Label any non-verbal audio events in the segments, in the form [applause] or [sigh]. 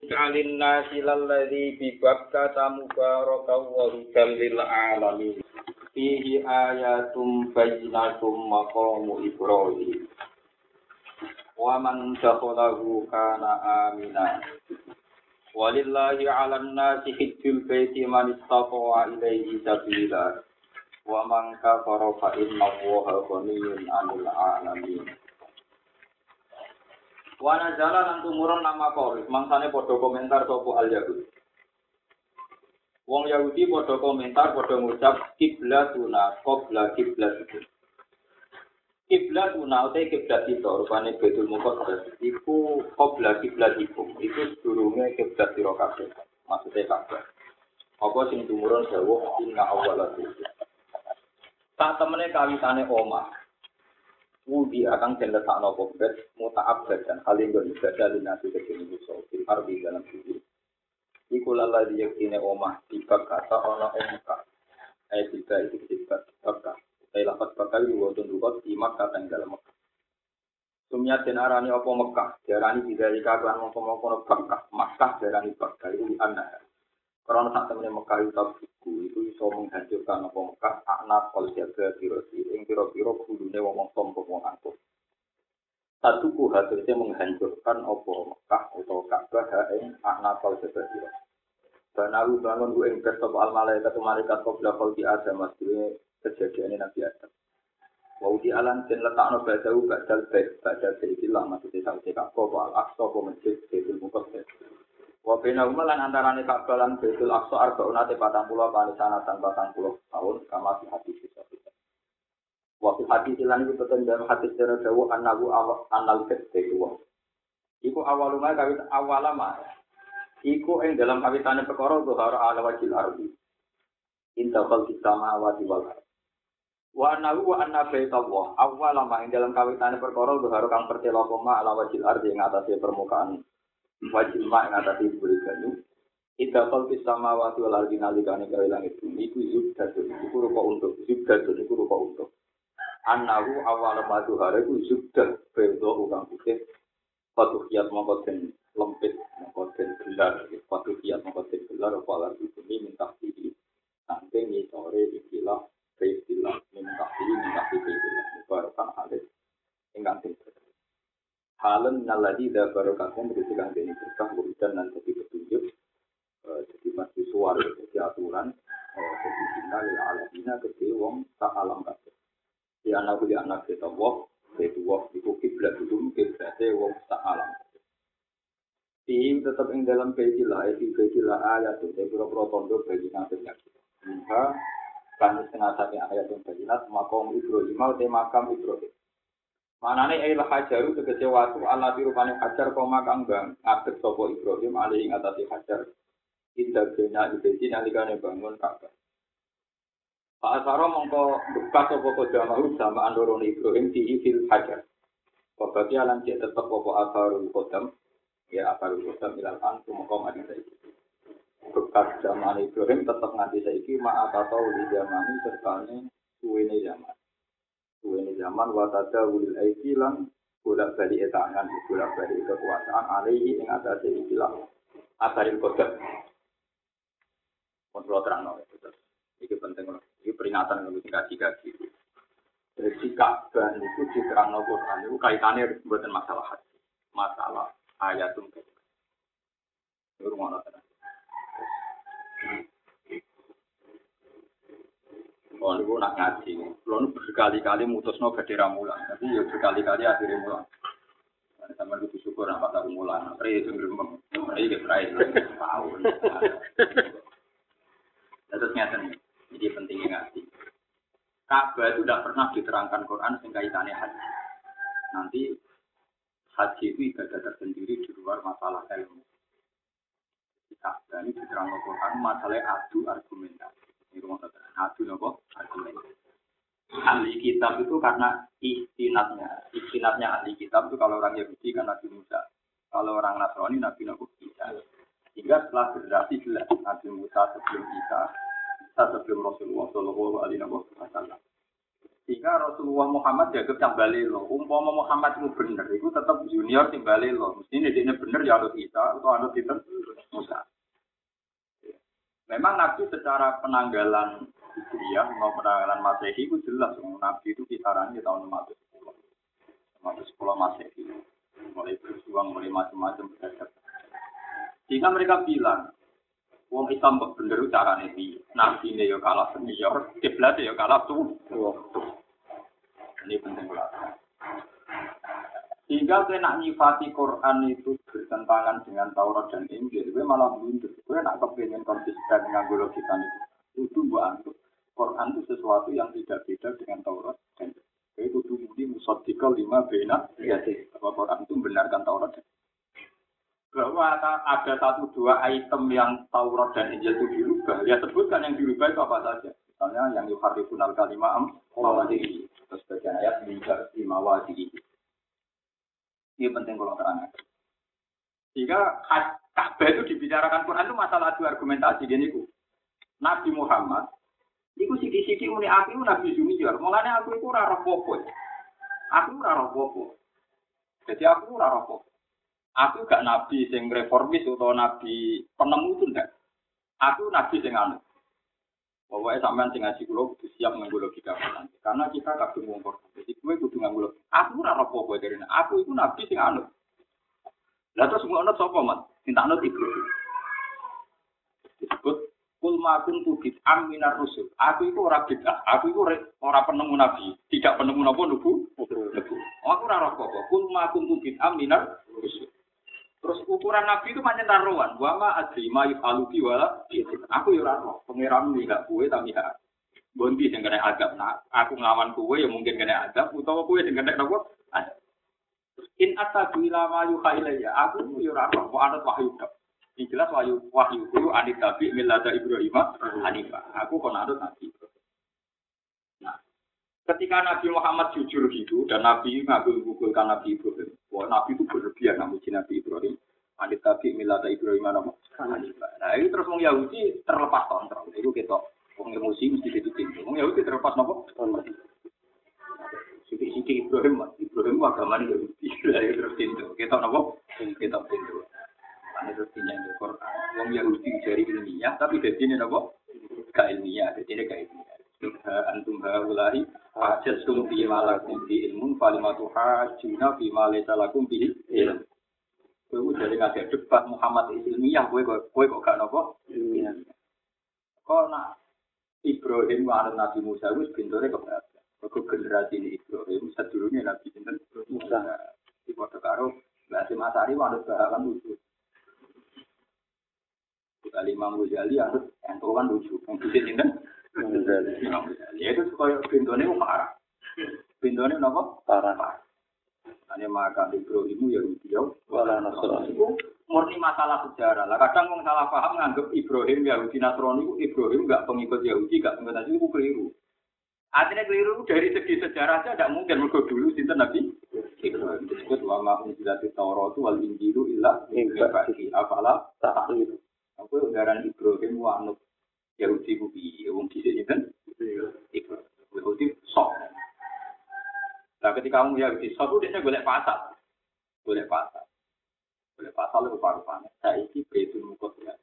Alin nasi lalladhi bibakkata mubarakan wa hudam lil alamin. Fihi ayatum bayyinatum maqamu Ibrahim. Wa man dakhalahu kana amina. Walillahi 'alan nasi hijjul baiti man istata'a ilaihi sabila. Wa man kafara fa inna Allaha 'anil 'alamin. Wana jalan lan tumurun nama koris, mangsane podo komentar sopo al Yahudi. Wong Yahudi podo komentar podo ngucap kiblat tuna kobla kiblat itu. Kiblat tuna utai kiblat itu rupane betul mukot iku kobla kiblat itu itu sedurunge kiblat siro kabeh maksudnya kabeh. Apa sing tumurun dawuh inna awwala Tak temene kawitane omah, Wudi akan den letak nopo bet muta abad dan hal yang beribadah di nasi kecil musuh fil ardi dalam bumi. Iku lala diyakine omah tiba kata ona omka. Ayat tiga itu tiba tiba Saya lapat bakal dua tundukot di Makkah dan dalam Makkah. Sumya den arani opo Mekah, diarani bidari kaguan mongko-mongko Makkah, Makkah diarani Makkah itu anak. Karena saat temen Mekah itu buku itu iso menghancurkan apa Mekah anak jaga biro ing biro biro kudune wong sombong wong angkuh. Satu ku hasilnya menghancurkan apa Mekah atau Ka'bah ing anak kol jaga biro. Banalu bangun gue ing kertas al malaikat malaikat kau kau di Adam masih kejadian Nabi Adam. Wau di alam dan letak no badal baik badal seikilah maksudnya sampai kakko al aqsa ko masjid itu mukas Wa bena umalan antarane Ka'bah lan Baitul Aqsa arbauna te 40 kali sana dan 40 tahun kama fi hadis kita. Wa fi hadis lan iku teten dalam hadis dari dawuh annahu annal kete wa. Iku awaluma kawit awalama. Iku ing dalam kawitane perkara zuhara ala wajil ardi. Inta khalqis samawati wal ardh. Wa annahu wa anna baitallah awalama ing dalam kawitane perkara zuhara kang pertela koma ala wajil ardi ing atase permukaan wajib mak ngatasi beri banyu Ida kal sama wati wal ardi nalikane gawe langit bumi iku zubdatun iku rupa untuk zubdatun iku rupa untuk Anahu awal madu hari iku zubdat bedo ukang putih Patuh kiat mongko lempit mongko gelar Patuh kiat mongko gelar apa lagi bumi minta tinggi Sampai ngisore ikilah Istilah minta tinggi minta tinggi Mubarakkan halis Ingkang tinggi Halen naladi da barokatnya berarti kang ini berkah wiridan dan jadi petunjuk eh, jadi masih suar jadi aturan eh, jadi sinar ya alamina ke wong tak alam kabeh di anak di anak kita wong itu wong itu kiblat dulu kiblatnya wong tak alam Tim tetap ing dalam kajilah, itu kajilah ayat itu, saya kira-kira tondo bagi nantinya kita. Maka, kan setengah satu ayat yang bajinat, makom Ibrahim, mau makam Ibrahim. Manane ail hajaru tegese watu ala dirupane hajar koma kang bang ngadeg sapa Ibrahim ali ing atase hajar. Indah bena ibedi nalikane bangun Ka'bah. Pak Asaro mongko bekas sapa kodamahu sama andorone Ibrahim di fil hajar. Wabati alam cek tetep apa asarul kodam. Ya asarul kodam ilal an mongko mati saiki. Bekas zaman Ibrahim tetep nganti saiki ma atau di zamani sertane suwene zaman ini zaman watada wulil aiki lan bolak balik etangan, bolak balik kekuasaan alaihi ing atas ikilah asaril kodok. Kontrol terang no, itu penting loh. Ini peringatan untuk dikaji kaji. Jadi Ka'bah itu di terang no Quran itu kaitannya buatan masalah hati, masalah ayatum. Itu rumah tenang. Oh, itu nak ngaji. Kalau berkali-kali mutusno gede ramulan, tapi ya berkali-kali akhirnya mulan. Sama itu syukur apa tahu mulan. Pray itu gremeng. Pray ke pray. Tahun. Terus nyata Jadi pentingnya ngaji. Ka'bah itu tidak pernah diterangkan Quran sehingga kaitannya haji. Nanti haji itu ibadah tersendiri di luar masalah ilmu. Ka'bah ini diterang Quran masalah adu argumentasi. Adu nopo. Ahli kitab itu karena istinatnya, istinatnya ahli kitab itu kalau orang Yahudi kan Nabi Musa, kalau orang Nasrani Nabi Nabi Isa. Sehingga setelah generasi jelas Nabi Musa sebelum Isa, Isa sebelum Rasulullah Shallallahu Alaihi Wasallam. Sehingga Rasulullah Muhammad jaga kembali loh. Umpama Muhammad itu benar, itu tetap junior kembali loh. Mesti ini benar ya harus Isa atau harus Musa. Memang Nabi secara penanggalan Hijriah mau penanggalan Masehi itu jelas. Nabi itu kisarannya tahun 510. 510 Masehi. Mulai berjuang, mulai macam-macam berdasar. Sehingga mereka bilang, Wong Islam bener cara ini, nabi ini ya kalah senior, kiblat ya kalah tuh. Ini penting banget. Sehingga kena nyifati Quran itu bertentangan dengan Taurat dan Injil, gue malah mundur. Gue nak kepengen konsisten dengan logika itu. Itu gue antuk. Quran itu sesuatu yang tidak beda dengan Taurat dan Injil. Itu mudi musadikal lima bena. Ya, bahwa Quran itu benarkan Taurat dan bahwa ada satu dua item yang Taurat dan Injil itu dirubah. Ya sebutkan yang dirubah itu apa saja. Misalnya yang yuharifun al-kalimah am mawadihi. Terus bagian ayat di mawadihi. Ini penting kalau terangkan. Jika Ka'bah itu dibicarakan Quran itu masalah adu argumentasi dia itu. Nabi Muhammad Iku siki-siki muni aku Nabi Junior. Mulanya aku itu raro popo. Aku raro popo. Jadi aku raro popo. Aku gak nabi sing reformis atau nabi penemu itu enggak. Aku nabi sing anu. Pokoknya sampean sing ngaji kula kudu siap nganggo logika nanti. Karena kita kadung wong Jadi kowe kudu nganggo. Aku ora apa-apa dari aku itu nabi sing anu. Lah terus ngono sapa? Minta anut ibu. Disebut kul ma kuntu bid'am minar rusul. Aku itu ora bid'ah. Aku itu ora penemu nabi, tidak penemu napa nubu. Nubu. Aku ora apa-apa. Kul ma kuntu bid'am minar rusul. Terus ukuran Nabi itu macam taruhan. Wama adri ma yufalubi wala Aku ya raro. Pengiran gak kue tapi ya. Bondi yang kena adab. Nah, aku ngelawan kue ya mungkin kena adab. Utawa kue yang kena nopo adab. In atabu ila ma yuha. Aku ya raro. Kok anut wahyu dok. Jelas wahyu wahyu itu anit tabi milada Ibrahim Hanifah. Aku kon anut Nabi Nah, ketika Nabi Muhammad jujur gitu dan Nabi ngabul bukulkan Nabi Ibrahim, wah Nabi itu berlebihan namuji Nabi Ibrahim. Anit tabi milada Ibrahim nama. Nah ini terus mau Yahudi terlepas kontrol. Itu kita wong emosi mesti pintu. Wong Yahudi terlepas nopo? Siti-siti tapi dari sini nopo? Gak ilmiah, dari sini gak ilmiah. Antum haulahi hajat sum fi malakum bi ilmun falimatu hajuna fi ma laysa lakum bi ilm. Kowe dari ngajak debat Muhammad ilmiah kowe kowe kok gak nopo? Ilmiah. Kok nak Ibrahim warna Nabi Musa wis bintore keberatan. Kok generasi ini Ibrahim sedurunge Nabi sinten Musa. Di foto karo Mbak Masari wanut bahalan lucu. Kali Imam Ghazali harus ento kan lucu. Sisi sinten? Imam Ghazali. Ya itu koyo bintone parah. Bintone napa? Parah. Hanya maka ya Yahudi wala Nasrani. Itu murni masalah sejarah. Lah kadang wong salah paham nganggep Ibrahim Yahudi Nasrani itu Ibrahim enggak pengikut Yahudi, enggak pengikut Nasrani itu keliru. Artinya keliru dari segi sejarah saja tidak mungkin mergo dulu sinten Nabi Ibrahim disebut wa ma unzilati Taurat wal Injilu illa min ba'di afala ta'qilun. Aku udaran Ibrahim wa anut Yahudi ku piye wong dhisik sinten Ibrahim. Yahudi sok. Nah ketika kamu Yahudi sok dia golek pasar. Golek pasar. Golek pasar lu paru-paru. Saiki Baitul Muqaddas.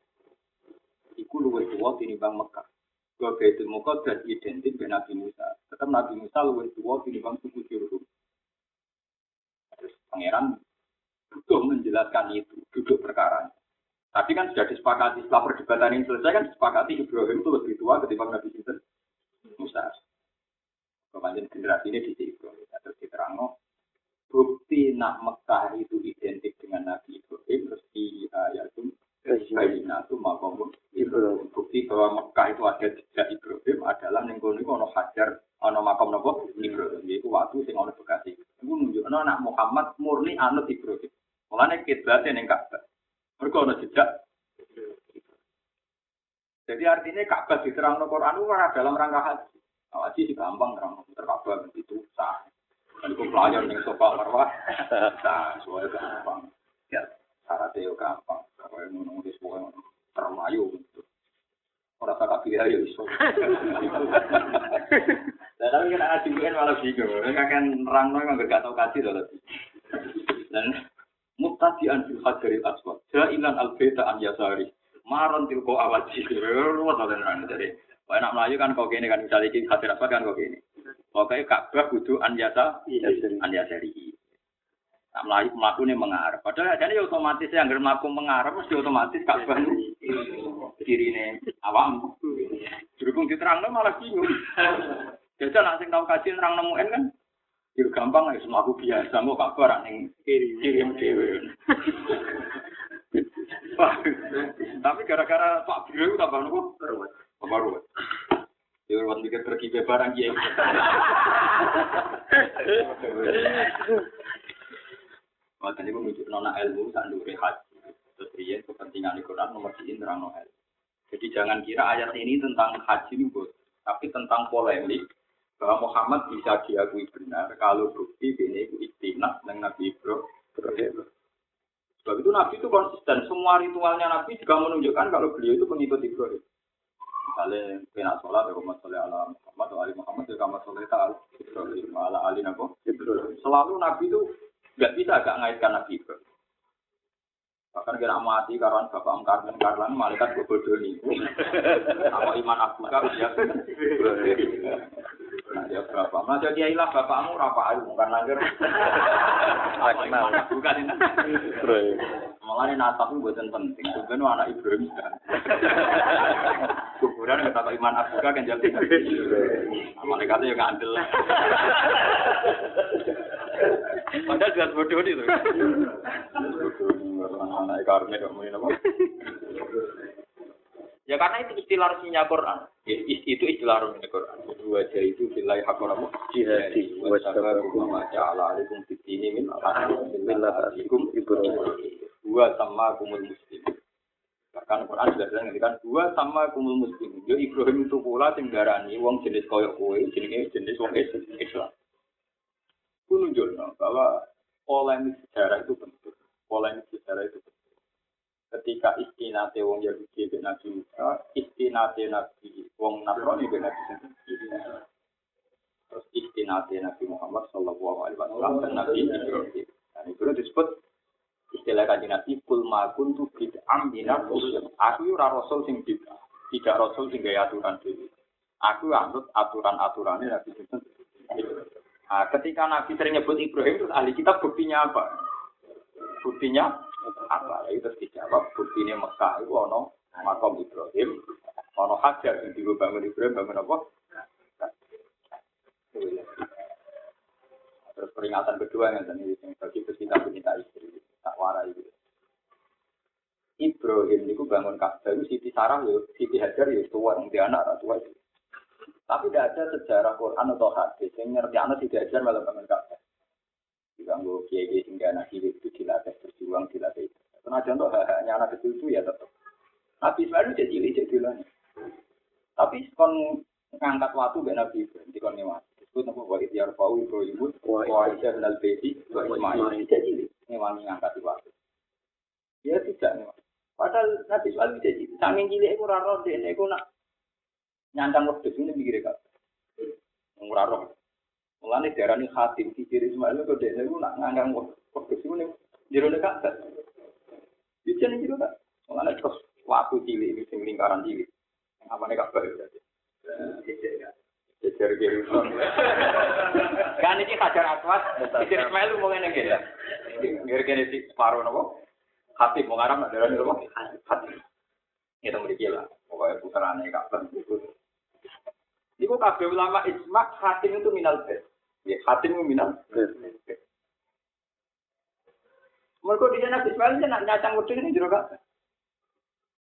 Iku luwih tuwa tinimbang Mekah. Gua Baitul Muqaddas identik dengan Nabi Musa. Tetap Nabi Musa luwih tuwa tinimbang suku Jurhum. Terus pangeran butuh menjelaskan itu, duduk perkara. Tapi kan sudah disepakati setelah perdebatan ini selesai kan disepakati Ibrahim itu lebih tua ketimbang Nabi Sinten Musa. Kemudian generasi ini di Ibrahim. Terus diterang bukti nak Mekah itu identik dengan Nabi Ibrahim terus di ayat itu makom Ibrahim. Bukti bahwa Mekah itu ada jejak Ibrahim adalah nengkoni ono hajar ono makom nopo Ibrahim. Yaitu waktu sing ono bekasi. Itu menunjukkan anak Muhammad murni anut Ibrahim. Mulanya kiblatnya neng Ka'bah. Mereka ono jejak. Jadi artinya Ka'bah diterang Quran itu dalam rangka haji. Haji sih gampang terang terkabah itu sah. Dan itu pelajar yang sofa marwah [laughs] sah, soalnya gampang. Ya, syaratnya yo gampang. Kalau yang mau nulis pokoknya terlayu gitu. Orang tak kabeh ayo iso. [laughs] Lah tapi kan ada juga malah bingung. Kan nerang no yang gak tau kaji loh. Dan mutadian fil hajaril aswad. Jailan al-baita an yasari. Maron tilko awaji. Nerang jadi. Wah, enak melayu kan kok gini kan misalnya iki hajar aswad kan kok gini. Pokoknya Ka'bah kudu an yasa an yasari. Nah, melayu melaku ini mengarah. Padahal jadi otomatis yang nggak melaku mengarah mesti otomatis Ka'bah ini awam. Berhubung diterang malah bingung. Jadi nak sing tau kaji nerang nemuin kan, ya gampang ya semaku biasa mau kabar ning kiri kirim. Wah, [laughs] Tapi gara-gara Pak Biro itu tambah nopo? Tambah ruwet. Ya ruwet mikir pergi ke barang ya. [laughs] Makanya itu menunjuk nona ilmu saat dulu haji. Terus dia kepentingan di Quran nomor diin terang Jadi jangan kira ayat ini tentang haji ini bos, tapi tentang polemik bahwa Muhammad bisa diakui benar kalau bukti ini itu istinah dengan Nabi Ibrahim. Sebab itu Nabi itu konsisten. Semua ritualnya Nabi juga menunjukkan kalau beliau itu pengikut Ibrahim. Misalnya, kena sholat, ya Muhammad sholat ala Muhammad, Ali Muhammad, ya Muhammad sholat ala Ibrahim, ala Ali Ibrahim. Selalu Nabi itu nggak bisa agak ngaitkan Nabi Ibrahim. Bahkan kira mati karena bapak Karmen Karlan malaikat bodoh nih. Apa iman aku kan dia Nah, dia berapa? Mas jadi ilah bapakmu berapa ayu bukan langgar. Apa iman aku kan ini. Malah ini nasab itu buatan penting. Sebenarnya anak Ibrahim. Kuburan kata iman aku kan jadi. Malaikatnya yang ngandel. Padahal jelas bodoh itu. Anak karena kamu ini apa? Ya karena itu istilah resminya Quran. Itu istilah resminya Quran. Dua jari itu billahi haqqaramu jihadi. Wa sabakum ma ja'ala alaikum fitini min millatikum Ibrahim. Dua sama kumul muslim. Bahkan Quran sudah bilang kan dua sama kumul muslim. Yo Ibrahim itu pula sing darani wong jenis koyok kowe, jenenge jenis wong Islam. Itu nunjukno bahwa polemik sejarah itu penting. Polemik sejarah itu penting ketika istinate wong Yahudi be Nabi Musa, istinate Nabi wong Nasrani be Nabi Terus istinate Nabi Muhammad Sallallahu Alaihi Wasallam dan Nabi Ibrahim. Dan itu disebut istilah kaji Nabi kul makun tu bid'am usul. Aku ora rasul sing bid'ah, tidak rasul sing gaya aturan dhewe. Aku anut aturan-aturannya Nabi Muhammad. Nah, ketika Nabi sering nyebut Ibrahim, terus ahli kita buktinya apa? Buktinya apa? Itu terus dijawab, buktinya Mekah itu ono makom Ibrahim, ono hajar yang bangun Ibrahim, bangun apa? Terus peringatan kedua yang tadi bagi kita pencinta istri, tak warai itu. Ibrahim itu bangun Ka'bah itu Siti Sarah yo, Siti Hajar yo tua, yang anak tua itu. Tapi tidak ada sejarah Quran atau yang ngerti anak Siti Hajar malah bangun Ka'bah. Diganggu kiai hingga anak hidup itu dilatih berjuang dilatih. Karena contoh hanya anak kecil itu ya tetap. Nabi Ismail jadi cilik jadi bilang. Tapi kon ngangkat waktu gak Nabi Ibrahim di kon ngewas. Itu nama wa idyar fau Ibrahim wa Aisyah dan Al-Bedi wa Ismail jadi ngewangi ngangkat waktu. Dia tidak ngewas. Padahal Nabi Ismail bisa cilik. Sanging cilik itu raro dia itu nak nyandang waktu ini mikir kak. Nguraro. Mulane darani khatim kiri Ismail itu dia itu nak nganggang waktu ini jero dekat. Bisa nih juga. Mulane terus waktu cilik ini sing lingkaran cilik. Apa nih kabar berarti? Jejer kiri. Kan ini hajar aswas. Kiri Ismail mau ngene gitu. Ngene si separuh nopo. Khatib mau ngaram darani nopo? Khatib. Itu mriki lah. Pokoknya putarane kabar itu. Iku kabeh ulama ijma khatim itu minal bed. Ya, khatim itu minal bed. Mereka di sana Ismail nak nyacang wedhus ini jero.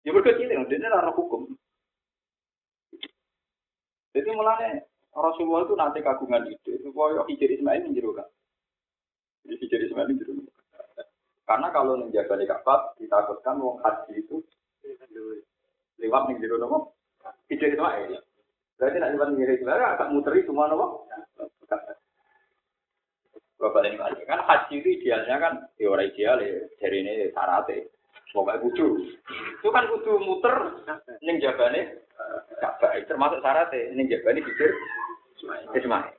Ya mereka cilik, dia ora hukum. Jadi mulane Rasulullah itu nanti kagungan ide supaya hijir Ismail ini jero gak. Jadi hijir Ismail ini jero Karena kalau menjaga di Ka'bah ditakutkan wong haji itu Lewat ning jero nopo? Hijir Ismail. Berarti nak lewat ning Ismail agak muteri semua nopo? Bapak ini kali kan haji itu idealnya kan teori ideal ya dari ini syaratnya pokoknya kudu. Itu kan kudu muter ning jabane Ka'bah termasuk syaratnya ning jabane hijir Ismail.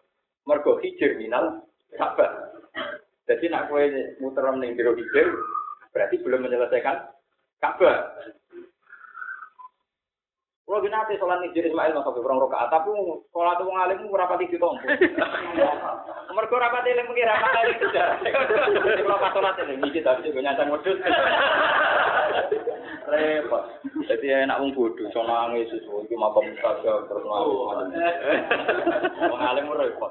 Mergo hijir minal Ka'bah jadi nak kue muter ning jero hijir berarti belum menyelesaikan Ka'bah kalau gini nanti sholat nih jadi Ismail masuk ke orang rokaat, tapi sholat tuh ngalim berapa tiga tompo. Mereka berapa tiga mengira apa dah. Kalau pas sholat ini, ini kita juga nyata modus. Repot. Jadi enak wong bodoh, so nangis itu, itu makam saja terus nangis. Wong ngalim repot.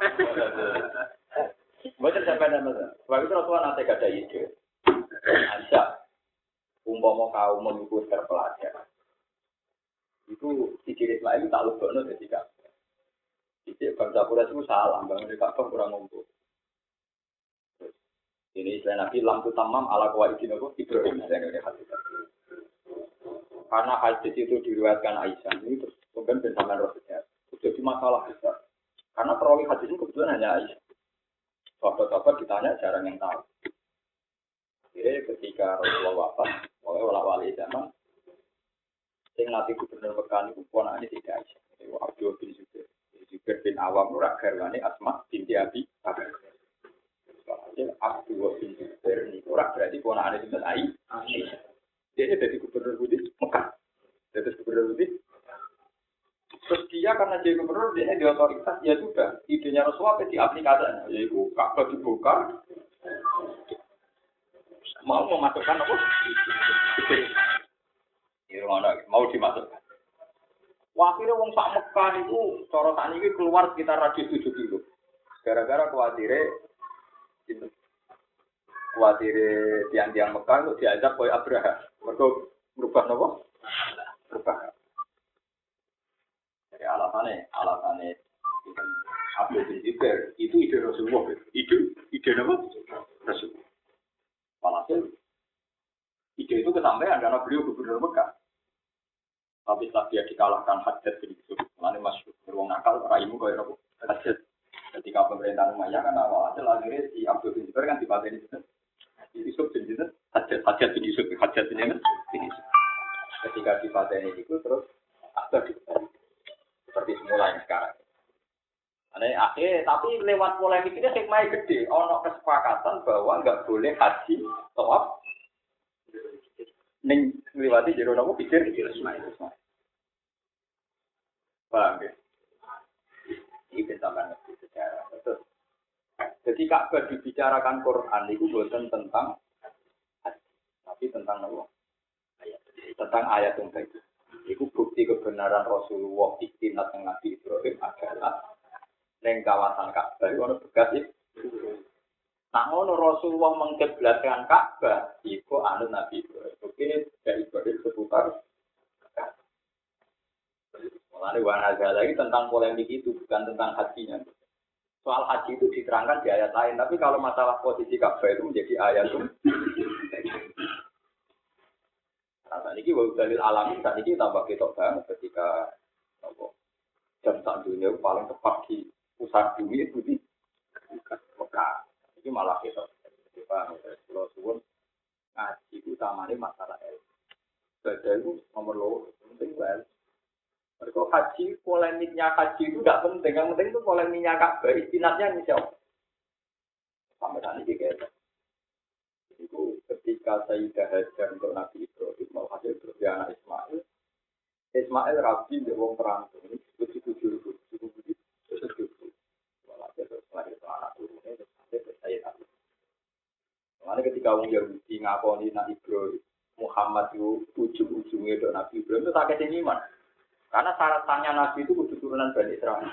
Bukan sampai nama. Sebab itu Rasulullah nanti gak ada ide. Aisyah, umpama kaum menyebut terpelajar itu Siti Ismail tak lupa no jadi kak. Siti bangsa Quraisy itu salah, bangun di Ka'bah kurang ngumpul. Ini istilah Nabi lampu tamam ala kawaidin apa Ibrahim. Karena hadis itu diriwayatkan Aisyah ini terus kemudian bersama Rasulnya. Jadi masalah besar. Karena perawi hadis ini kebetulan hanya Aisyah. Sahabat-sahabat ditanya jarang yang tahu. Jadi ketika Rasulullah wafat, oleh wali zaman, Sing nanti gubernur Mekah niku ponakane tidak Aisyah. Niku Abdul bin Zubair. Zubair bin Awam ora garwane Asma binti Abi Bakar. Hasil Abdul bin Zubair niku ora berarti ponakane sinten Aisyah. Dia jadi gubernur Budi Mekah. Jadi gubernur Budi Terus dia karena jadi gubernur, dia di otoritas, ya sudah. Idenya Rasulullah di aplikasinya, yaitu Ka'bah dibuka, mau memasukkan apa? Mau dimasukkan. Wakilnya wong sak Mekah itu cara ini keluar sekitar radius 7 kilo. Gara-gara itu khawatirnya tiang-tiang Mekah itu diajak oleh Abraha. Mereka berubah nopo? Berubah. Jadi alasannya, alasannya Abdul bin Zubair itu ide Rasulullah. Ide, ide apa? Rasulullah. Walhasil ide itu kesampaian karena beliau gubernur Mekah. Tapi setelah dia dikalahkan hajat bin Yusuf, mana masuk beruang nakal, raimu kau yang hajat. Ketika pemerintahan Umayyah kan awal hasil akhirnya si Abdul bin Zubair kan dipateni itu. Yusuf bin Yusuf, hajat, hajat bin Yusuf, hajat bin Yusuf. Ketika dipateni itu terus ada seperti semula yang sekarang. Nah, akhir, tapi lewat polemik ini hikmahnya gede. Ono kesepakatan bahwa nggak boleh haji, tawaf, neng ngliwati jero nopo pikir Ismail. Paham ya? Ini ngerti sejarah. Betul. Jadi Ka'bah dibicarakan Quran itu bukan tentang tapi tentang nopo? Tentang ayat yang baik. Itu bukti kebenaran Rasulullah istinat yang Nabi Ibrahim adalah neng kawasan Ka'bah itu ada bekas itu. Nah, Rasulullah mengkiblatkan Ka'bah, itu anu Nabi Ibrahim. Ini dari Ibrahim seputar Mulai wana lagi tentang polemik itu, bukan tentang hajinya. Soal haji itu diterangkan di ayat lain, tapi kalau masalah posisi Ka'bah itu menjadi ayat itu. Nah, saat ini wau dalil alami, saat ini tambah kita banget ketika apa, jam saat dunia paling tepat di pusat bumi itu di Mekah. Ini malah kita. Pak, kalau suwun ngaji utamanya masalah ilmu. Baca itu nomor lo, penting banget. Mereka haji, polemiknya haji itu tidak penting. Yang penting itu polemiknya Ka'bah, istinatnya siapa? Sampai ini kayak itu ketika Sayyidah Hajar untuk Nabi Ibrahim, mau hasil terus anak Ismail, Ismail rabi di wong perang ini itu juru juru budi, terus juru. Walhasil terus lahir anak terus sampai saya Nabi Makanya ketika orang Yahudi ngakoni Nabi Ibrahim, Muhammad itu ujung-ujungnya untuk Nabi Ibrahim itu tak iman. Karena syarat tanya Nabi itu kudu turunan Bani Israel.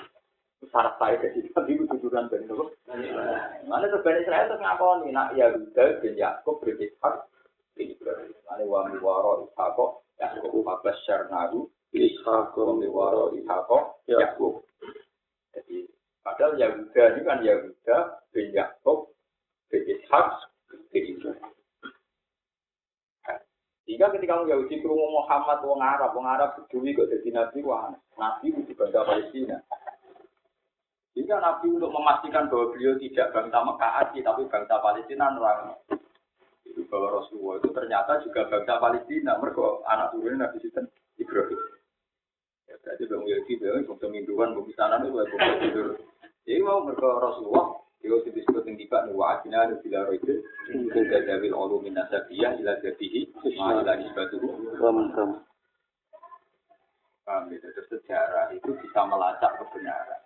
Syarat saya jadi Nabi itu turunan Bani Israel. Mana tuh Bani Israel itu ngakoni nak Yahuda bin Yakub bin Ishak bin Ibrahim. Mana wa miwaro Ishako Yakub habas syarnahu Ishak wa miwaro Ishako Yakub. Jadi padahal Yahuda ini kan Yahuda bin Yakub bin Ishak Jika ketika orang Yahudi kerungu Muhammad, wong Arab, wong Arab peduli kok jadi nabi, wah nabi itu bangsa Palestina. Jika nabi untuk memastikan bahwa beliau tidak bangsa Mekah asli, tapi bangsa Palestina nerang. Itu bahwa Rasulullah itu ternyata juga bangsa Palestina. Mereka anak turunnya Nabi Sinten Ibrahim. Ya, berarti Yahudi, Minduan, sana itu tidur. Jadi mau Rasulullah Yo disebut yang tiba nih wajibnya ada bila roide juga dari Allah min nasabiyah ila jadihi ma ila nisbatuhu Paham ya? Terus sejarah itu bisa melacak kebenaran.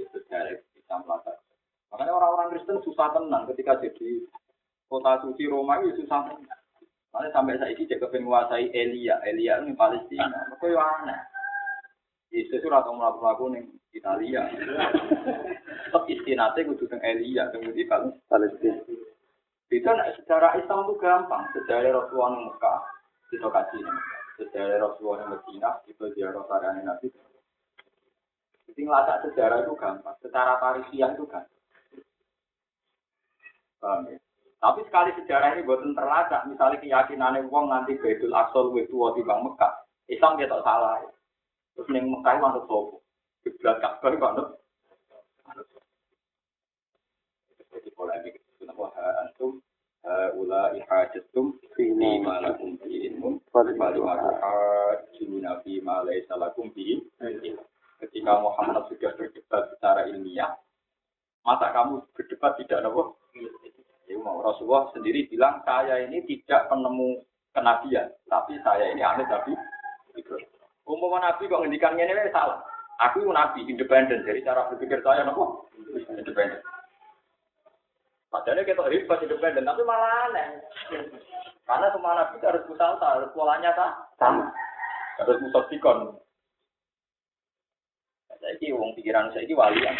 Ya, sejarah itu bisa melacak. Makanya orang-orang Kristen susah tenang ketika jadi kota suci Roma itu susah tenang. Makanya sampai saat ini jaga menguasai Elia. Elia ini Palestina. Mereka yang aneh. Yesus itu atau melakukan nih Italia. Tetap istinate kudu teng Elia, teng di Palestina. Itu secara Islam itu gampang. Sejarah Rasulullah di Mekah, kita kaji Sejarah Rasulullah di Medina, kita ziarah sarana Nabi. Jadi ngelacak sejarah itu gampang. Secara tarifiah itu gampang. Paham ya? Tapi sekali sejarah ini buatan terlacak, misalnya keyakinannya uang nanti Baitul Aqsa lebih tua di Bang Mekah, Islam dia tak salah. Terus neng Mekah itu manut sopo, kiblat Ka'bah itu manut. Jadi polemik nama antum ula ihajatum fi ma lakum bi ilmun. Falu hajjuna fi ma laysa lakum bi Ketika Muhammad sudah berdebat secara ilmiah, masa kamu berdebat tidak nopo? Mau Rasulullah sendiri bilang saya ini tidak penemu kenabian, tapi saya ini aneh tapi Umpama nabi kok ngendikan ini salah. Aku nabi independen, jadi cara berpikir saya nopo independen. Padahal kita hebat independen, tapi malah aneh. Karena semua nabi harus musalsa, harus polanya sama. Harus musotikon. Saya ini uang pikiran saya ini wali yang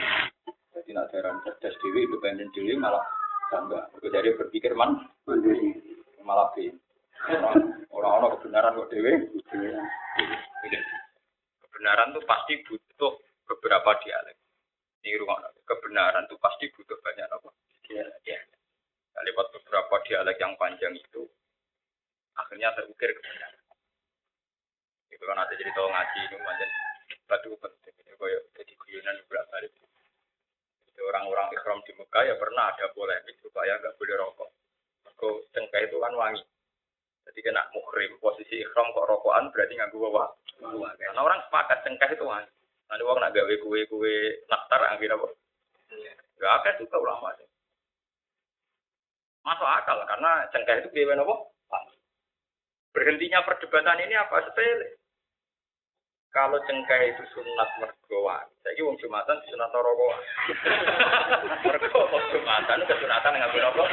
jadi nak cerdas dewi independen dewi malah bangga. Jadi berpikir man malah bin. Orang-orang kebenaran kok dewi. Kebenaran itu pasti butuh beberapa dialek. Ini rumah kebenaran itu pasti butuh banyak apa? Dialek. Ya. Lewat beberapa dialek yang panjang itu, akhirnya terukir kebenaran. Itu kan ada jadi tahu ngaji itu panjang batu penting. Ini koyo jadi guyonan beberapa kali. Orang-orang ikhram di Mekah ya pernah ada polemik supaya nggak boleh rokok. Kok cengkeh itu kan wangi. Jadi kena muhrim, posisi ikhram kok rokokan berarti nggak gua wah. Karena orang sepakat cengkeh itu wangi. Nanti orang nak gawe kue-kue naktar akhirnya apa? Gak ada juga ulama. Masuk akal karena cengkeh itu kue apa? Berhentinya perdebatan ini apa sepele? Kalau cengkeh itu sunat mergoan, saya wong jumatan di sunat rokokan. [laughs] Mergo wong jumatan kesunatan dengan rokok.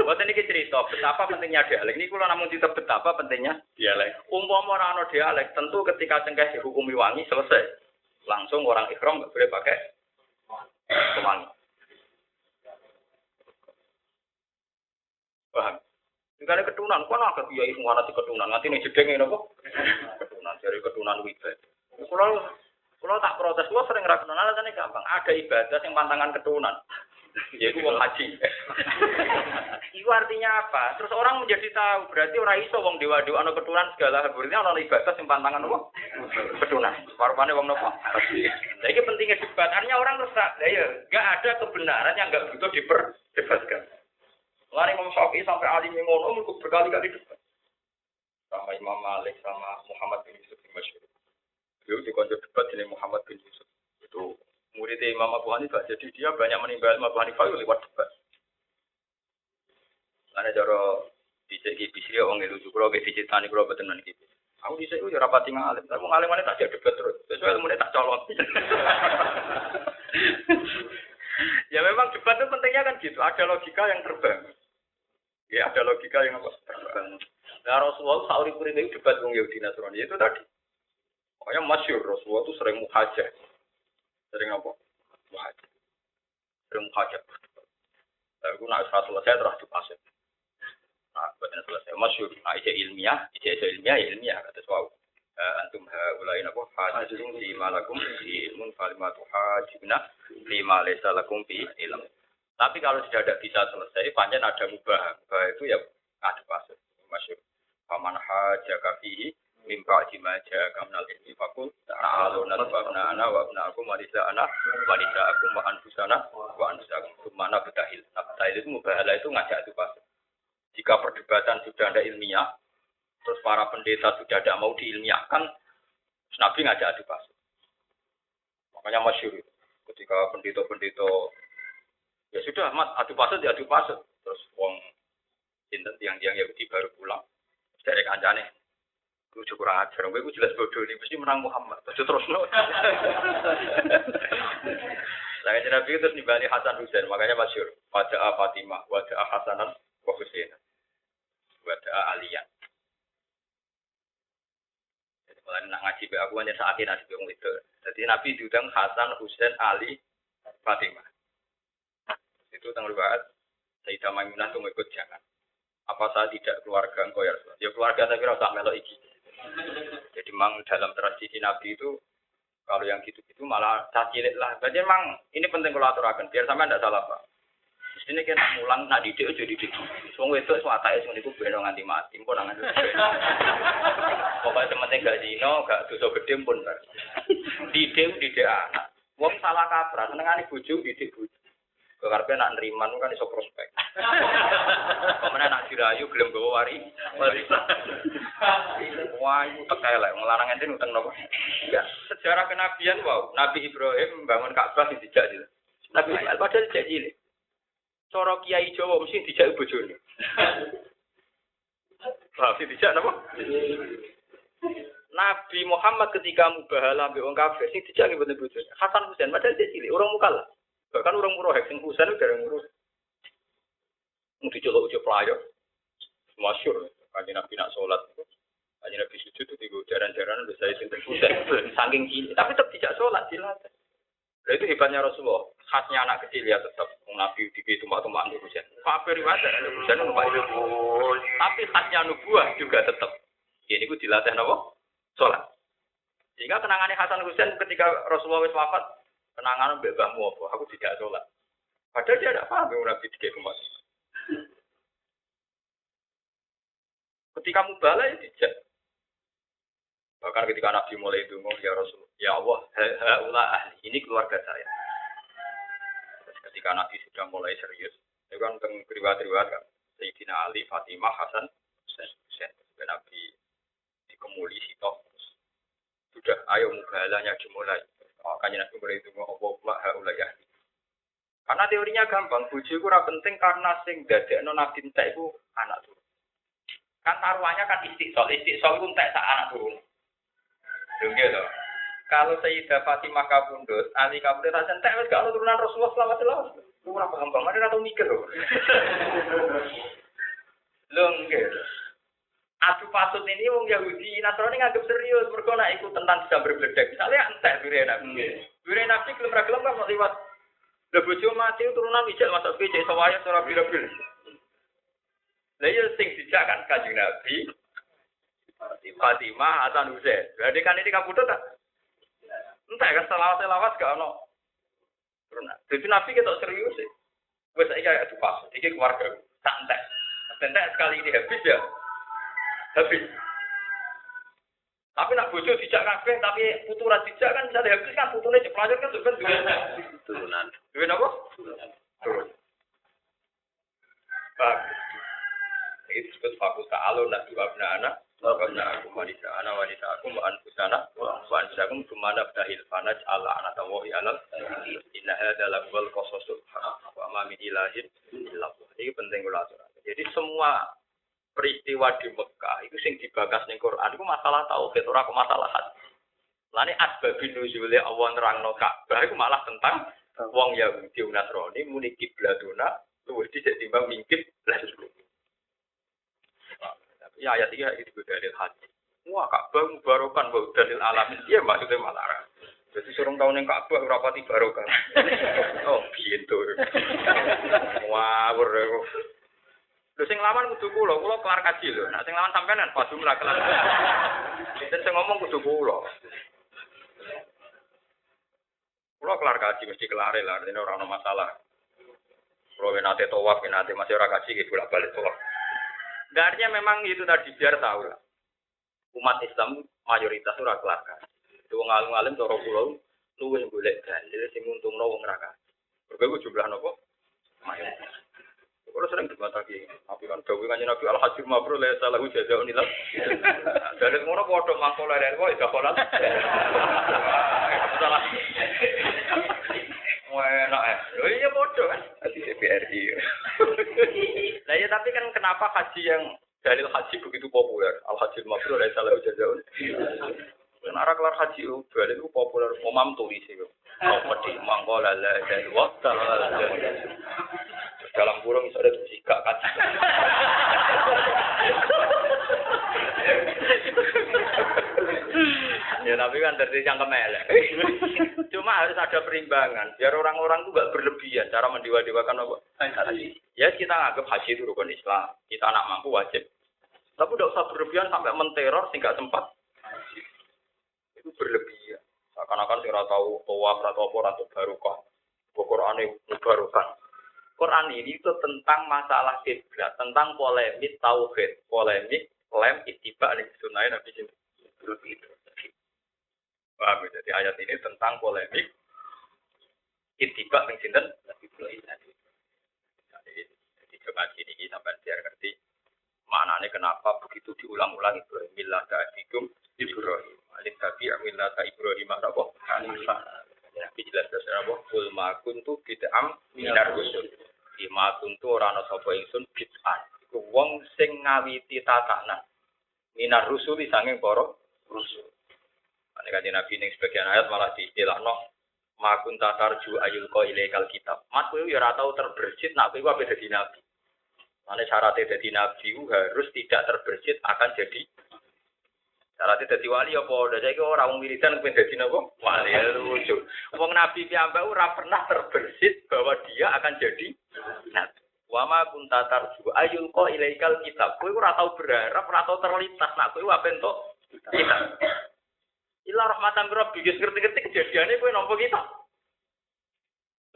Buat ini cerita betapa pentingnya dialek. Ini kalau namun cerita betapa pentingnya dialek. Umpama orang no dialek, tentu ketika cengkeh dihukumi wangi selesai, langsung orang ikhram nggak boleh pakai pewangi. Paham? Tinggal ketunan, kok nak kiai semua nanti ketunan, nanti nih jedeng ini kok. Ketunan, dari ketunan wibadah. Kalau kalau tak protes, kalau sering rakyat alasannya gampang. Ada ibadah yang pantangan ketunan. Yaitu wong haji. Itu artinya apa? Terus orang menjadi tahu, berarti orang iso wong dewa-dewa ana keturunan segala berarti ana ibadah sing pantangan apa? Keturunan. Parupane wong nopo? Ini pentingnya debat. Artinya orang terus ya enggak ada kebenaran yang enggak butuh diperdebatkan. Lari Imam Syafi'i sampai alim yang ngono berkali-kali debat. Sama Imam Malik sama Muhammad bin Yusuf bin Masyur. Beliau dikonjol debat ini Muhammad bin Yusuf. Itu murid Imam Abu Hanifah. Jadi dia banyak menimba Imam Abu Hanifah lewat debat. Karena cara dicek bisri orang itu juga kayak dicitani kalau betul nanti gitu. Aku di sini udah rapat tinggal alim, tapi ngalim mana tak debat terus. Sesuai ilmu tak colot. [laughs] [laughs] ya memang debat itu pentingnya kan gitu. Ada logika yang terbang. Ya ada logika yang apa? Nah Rasulullah sauri puri itu debat dengan Yahudi Nasrani itu tadi. Pokoknya masyur Rasulullah itu sering muhajir. Sering apa? Muhajir. Sering muhajir. Aku nak selesai terus dipasir. Nah, buatnya selesai. Masyur. Nah, ijazah ilmiah, ijazah ilmiah, ya ilmiah. Kata suau. Antum haulai napa hajirun fi malakum fi ilmun falimatu hajibna fi ma lakum fi ilm. Tapi kalau sudah tidak bisa selesai, panjang ada mubah. Mubah itu ya ada pasir. Masyur. Paman haja kafihi mimpa jimaja kamnal ilmi fakul ta'alu nasbabna ana wa abna aku wanisa ana wanisa aku wa anfusana wa anfusakum ke mana betahil betahil itu mubahala itu ngajak itu pasir. Jika perdebatan sudah ada ilmiah, terus para pendeta sudah tidak mau diilmiahkan, Nabi ngajak adu pasir. Makanya masyur itu. Ketika pendeta-pendeta Ya sudah, mat, adu pasut ya adu pasut. Terus wong sinten tiang-tiang Yahudi baru pulang dari kancane. Gue cukup kurang ajar, gue jelas bodoh ini mesti menang Muhammad. Terus terus no. Jadi Nabi terus nibali Hasan Husain, makanya masyur. Wajah Fatimah, wajah Hasanan, wa Husain. Wajah Aliyan. Jadi kalau nak ngaji be aku hanya saat ini nabi itu. Jadi Nabi diundang Hasan, Husain, Ali, Fatimah itu tentang riwayat Sayyidah Maimunah itu ikut jangan. Apa saya tidak keluarga engkau ya Rasulullah? Ya keluarga tapi rasa melok iki. Jadi memang dalam tradisi Nabi itu kalau yang gitu-gitu malah cacilik lah. Jadi memang ini penting kalau aturakan biar sama tidak salah pak. Sini kan mulang nak didik jadi didik. Semua itu semua tak itu niku beno nganti mati, pun nganti. Pokoknya sementing gak dino, gak dosa gede pun. Didik didik anak. Wong salah kaprah, senengane bojo didik bojo. Kekarpe nak neriman kan iso prospek. Kemudian nak dirayu gelem gawa wari. Wah, itu tekelek ngelarang ente utang nopo. Ya, sejarah kenabian wow. Nabi Ibrahim membangun Ka'bah di dijak gitu. Nabi Ismail padahal dijak cilik. Coro kiai Jawa mesti dijak bojone. Lah, si dijak napa? Nabi Muhammad ketika mubahala ambek wong kafir sing dijak mboten bojone. Hasan Husain padahal dia cilik, orang mukalla. Bahkan orang murah sing Husain udah yang ngurus. Mau dicolok ujuk pelayo. Masyur. Kaji Nabi nak sholat. Kaji Nabi sujud itu tiga jaran-jaran udah saya sinten Husain. Saking cilik. Tapi tetap tidak sholat. Dilatih. Itu hebatnya Rasulullah. Khasnya anak kecil ya tetap. Nabi di tumbak-tumbak di Husain. Kafir riwayat ada Husain numpak itu. Tapi khasnya nubuah juga tetap. Ini gue dilatih apa? Sholat. Sehingga kenangannya Hasan Husain ketika Rasulullah wafat, Kenangan mbak mbahmu apa? Aku tidak sholat. Padahal dia tidak paham yang Nabi tiga kemas. Ketika mubala ya tidak. Bahkan ketika Nabi mulai itu ya Rasul, ya Allah, haula ahli, ini keluarga saya. ketika Nabi sudah mulai serius, itu kan tentang riwayat-riwayat kan. Sayyidina Ali, Fatimah, Hasan, Husain. Nabi dikemuli sitok. Sudah, ayo mubalanya dimulai. Makanya Nabi mulai itu Allah pula ya. Karena teorinya gampang, buju itu penting karena sing non nabi entek itu anak turun. Kan taruhannya kan istiqsol, istiqsol itu entek sak anak turun. Dong gitu. Kalau Sayyidah Fatimah kabundut, Ali kabundut rasa entek wis kalau turunan Rasulullah selama selama. Lu ora paham banget atau mikir loh. [laughs] Lho gitu. Adu pasut ini wong Yahudi Nasrani nganggep serius mergo nek iku tentang bisa berbledek. Misalnya entek dure nabi. Dure nabi gelem ra gelem kan liwat. Lha bojo mati turunan ijek masuk becek sawaya ora bil-bil. Lah ya sing dijak kan Kanjeng Nabi. Fatimah Hasan Husain. Berarti kan ini kabutuh tak? Entah kan selawat-selawat gak ono. Jadi Nabi kita serius sih. Wes iki adu pasut. Iki keluarga. Santai. Santai sekali ini habis ya habis. Tapi nak bojo dijak kabeh tapi putu ra dijak kan bisa habis kan putune pelajar kan juga turunan. Duwe napa? Turun. Bagus. Ini disebut fakus ta'alun nak dua anak. Karena aku wanita anak wanita aku mau anfusana wa anfusakum ke mana dahil fanaj ala anak tawahi alal inna hadza lahuwal qasasul wa ma min ilahin illallah. Ini penting kula Jadi semua peristiwa di Mekah itu sing dibakas ning Quran itu masalah tauhid ora kok masalah hati. Lani asbabin nuzulnya Allah nerangno Ka'bah itu malah tentang wong Yahudi Nasrani muni kiblatuna luwih dhisik timbang mingkit lah Ya ayat ini itu dalil hati. Wah Ka'bah mubarokan bahwa dalil alamin dia maksudnya malah jadi suruh tahun yang Ka'bah rapati barokan. [laughs] oh gitu. Wah, Lho sing lawan kudu kula, kula kelar kaji lho. Nah sing lawan sampean pas jumlah kelar. Sinten sing ngomong kudu kula. Kula kelar kaji mesti kelar lah, ini ora ono masalah. Kalau nate tawaf, nate masih orang kaji, gitu bolak balik tawaf. Nggak artinya memang itu tadi biar tahu lah. Umat Islam mayoritas ora kelar kaji. Wong alim-alim cara kula luwih golek dalil sing nguntungno wong ra kaji. Mergo jumlah nopo? Mayoritas. Kalau sering dibatasi, tapi kan gawe kanjeng Nabi al hajir mabrur la salahu jazaa'un illa. Dari ngono padha mangkola dari kok gak kolat. Salah. Enak ya. Loh iya padha kan. Hati CPRI. Nah ya tapi kan kenapa haji yang dalil haji begitu populer? Al hajir mabrur la salahu jazaa'un. Arah kelar haji itu dalil itu populer. Umam tulis itu. Kau pedi mangkola la dari waktu dalam kurung bisa ada jika kan. ya tapi kan dari yang kemelek. Cuma harus ada perimbangan biar orang-orang tuh gak berlebihan cara mendewa-dewakan apa. Ya kita anggap haji itu rukun Islam. Kita anak mampu wajib. Tapi udah usah berlebihan sampai menteror sehingga sempat. Itu berlebihan. Seakan-akan sih tahu tawaf atau apa atau barokah. Quran itu barokah. Quran ini itu tentang masalah kiblat, tentang polemik tauhid, polemik klaim ittiba ning sunah Nabi. Paham ya? Jadi ayat ini tentang polemik ittiba ning sinten Nabi. Jadi, coba gini ini sampai biar ngerti maknanya kenapa begitu diulang-ulang Ibrahim millah ta'adikum Ibrahim. Alif tabi amillah ta Ibrahim apa? Hanifah. Nabi jelas jelas apa? Kul ma kuntu bid'am minar rusul. Ima kuntu ora ana sapa ingsun bid'an. Iku wong sing ngawiti tatanan. Minar rusul sanging para rusul. Ane kanjeng Nabi ning sebagian ayat malah diistilahno ma kunta tarju ayul ko ilaikal kitab. Mat kowe ya ora tau terbersit nak kowe apa dadi nabi. Mane syaratnya dadi nabi harus tidak terbersit akan jadi Syaratnya dadi wali apa? Udah saya ora wong wiridan pengen dadi napa? Wali lucu. Wong nabi piyambak ora pernah terbersit bahwa dia akan jadi nabi. Wa ma kunta tarju ayul qa ilaikal kitab. Kowe ora tau berharap, ora tau terlintas nak kowe apa entuk kitab. Ila rahmatan rabbi wis ngerti-ngerti kejadiannya kowe nampa kitab.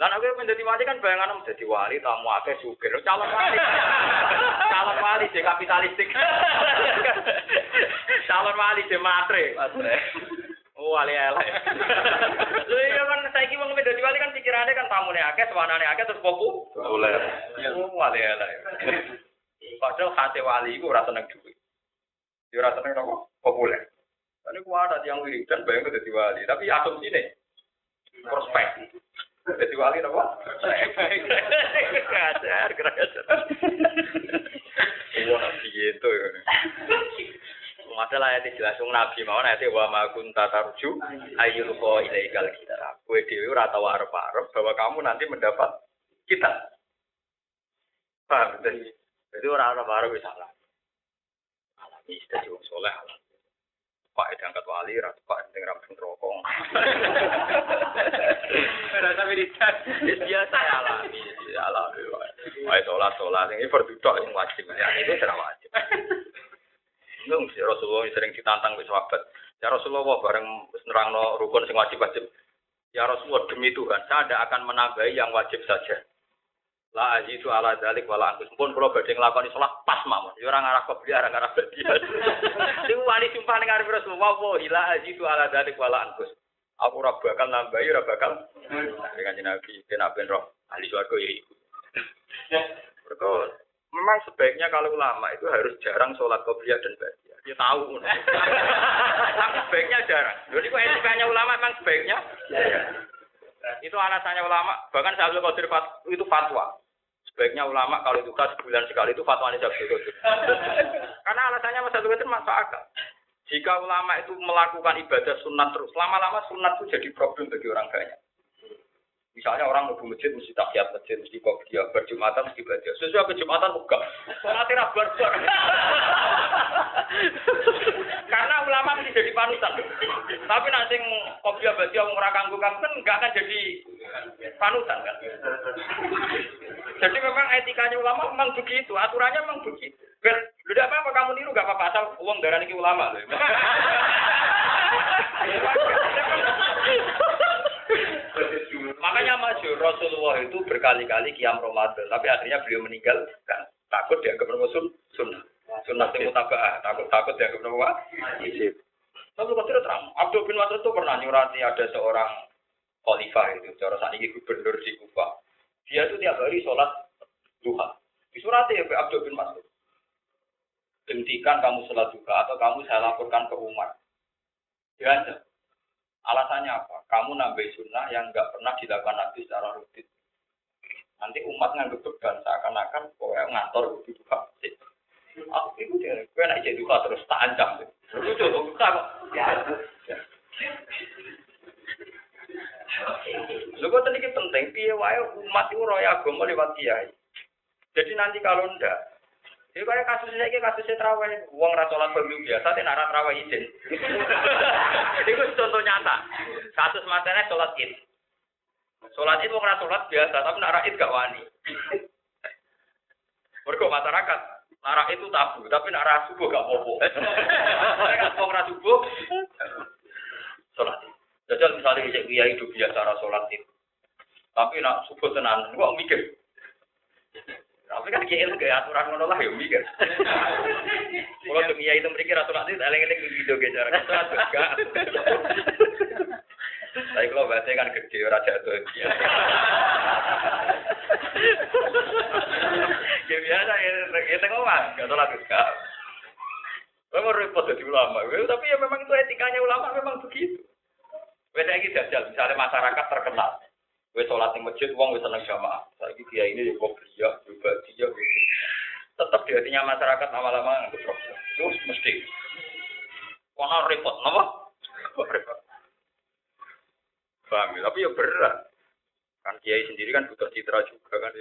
Lah nek kowe menjadi wali kan bayangan menjadi wali tamu akeh sugih calon wali. calon wali je kapitalistik. calon wali je matre. Matre. Oh, wali elek. Lho iya kan saiki wong dadi wali kan pikirane kan tamune akeh, sewanane akeh terus popu. Populer. Oh, wali elek. Padahal hati wali iku ora seneng duit. Ya ora seneng apa? Populer. Kan iku ada yang wiridan bayang dadi wali, tapi asumsine prospek. Dadi wali napa? Ngajar, ngajar. Wah, gitu ya. Masalah ayat jelas wong Nabi mau ayat wa ma kunta tarju ayyul qa ilaikal kitab. Kowe dhewe ora tau arep-arep bahwa kamu nanti mendapat kitab. Paham? Jadi, jadi ora arep-arep wis salah. Alami dadi wong saleh alami. Pak itu angkat wali, ratu pak yang rampung rokok. [laughs] Rasa militan. Biasa ya alami, ya alami. Wah, sholat sholat ini berduduk yang wajib. Ya itu sudah wajib. Nung, si Rasulullah sering ditantang wis sahabat. Ya Rasulullah bareng wis nerangno rukun sing wajib-wajib. Ya Rasulullah demi Tuhan, saya tidak akan menambahi yang wajib saja. La azizu ala dzalik wala antus. Pun kula badhe nglakoni salat pas mawon. Ya ora ngarah kebliar, ora ngarah badian. Niku wali sumpah ning arep Rasulullah, wa la azizu ala dzalik wala antus. Aku ora bakal nambahi, ora bakal. Dengan Nabi, ben ben roh ahli swarga ya iku. Betul. Memang sebaiknya kalau ulama itu harus jarang sholat qobliyah dan ba'diyah. Dia tahu. [laughs] Tapi sebaiknya jarang. Jadi kok etikanya ulama memang sebaiknya Itu alasannya ulama. Bahkan Syaikhul Qadir itu fatwa. Sebaiknya ulama kalau duka sebulan sekali itu fatwanya Qadir. [laughs] Karena alasannya Mas Syaikhul Qadir masuk akal. Jika ulama itu melakukan ibadah sunat terus, lama-lama sunat itu jadi problem bagi orang banyak. Misalnya orang mau masjid mesti tahiyat masjid mesti kopiah berjumatan mesti baca. Sesuai berjumatan buka. Sholat tidak barbar. [laughs] Karena ulama mesti jadi panutan. Tapi nanti kopiah baca orang ora kanggo kan enggak akan jadi panutan kan. Jadi memang etikanya ulama memang begitu, aturannya memang begitu. Ben, lu apa apa kamu niru gak apa-apa asal uang darah ini ulama loh. Makanya masyur Rasulullah itu berkali-kali kiam Ramadan, tapi akhirnya beliau meninggal kan takut dianggap musuh sunnah. Sunnah yang mutabah, takut takut dianggap apa? Wajib. Tapi kalau terang, Abdul bin Mas'ud itu pernah nyurati ada seorang khalifah itu, cara saat ini gubernur di Kufa. Dia itu tiap hari sholat duha. Disurati ya Abdul bin Mas'ud. Hentikan kamu sholat duha atau kamu saya laporkan ke umat. Dia Alasannya apa? Kamu nambah sunnah yang nggak pernah dilakukan Nabi secara rutin. Nanti umat nganggep beban seakan-akan pokoknya ngantor di duha. Aku itu dia, gue naik jadi duha terus tak ancam. Itu tuh duha kok. Lho kok penting, piye wae umat itu roya agama lewat kiai. Jadi nanti kalau ndak, ini kayak kasusnya ini kasusnya terawih, uang rasolat pemilu biasa, tapi nak terawih izin. [laughs] Itu contoh nyata. Kasus matanya sholat id. Sholat id uang rasolat biasa, tapi nak id gak wani. Mereka masyarakat, nak itu tabu, tapi nak subuh gak apa-apa. [laughs] Mereka uang subuh, sholat id. Jajal misalnya bisa dia hidup biasa sholat id. Tapi nak subuh tenan, gua mikir. Tapi kan kiai itu kayak aturan ngono lah ya mikir. Kalau dunia itu mikir aturan itu eleng-eleng gitu gitu cara kita juga. Tapi kalau bahasa kan gede ora jatuh. Ya biasa ya kita ngomong gak sholat juga. Memang repot jadi ulama, tapi ya memang itu etikanya ulama memang begitu. Wes iki jajal, misalnya masyarakat terkenal. Wes sholat di masjid, uang wes seneng jamaah. Saya dia ini kok dia, juga dia. Tetap di hatinya masyarakat lama-lama Itu mesti. Kono repot, apa? Repot. Paham ya? Tapi ya berat. Kan kiai sendiri kan butuh citra juga kan.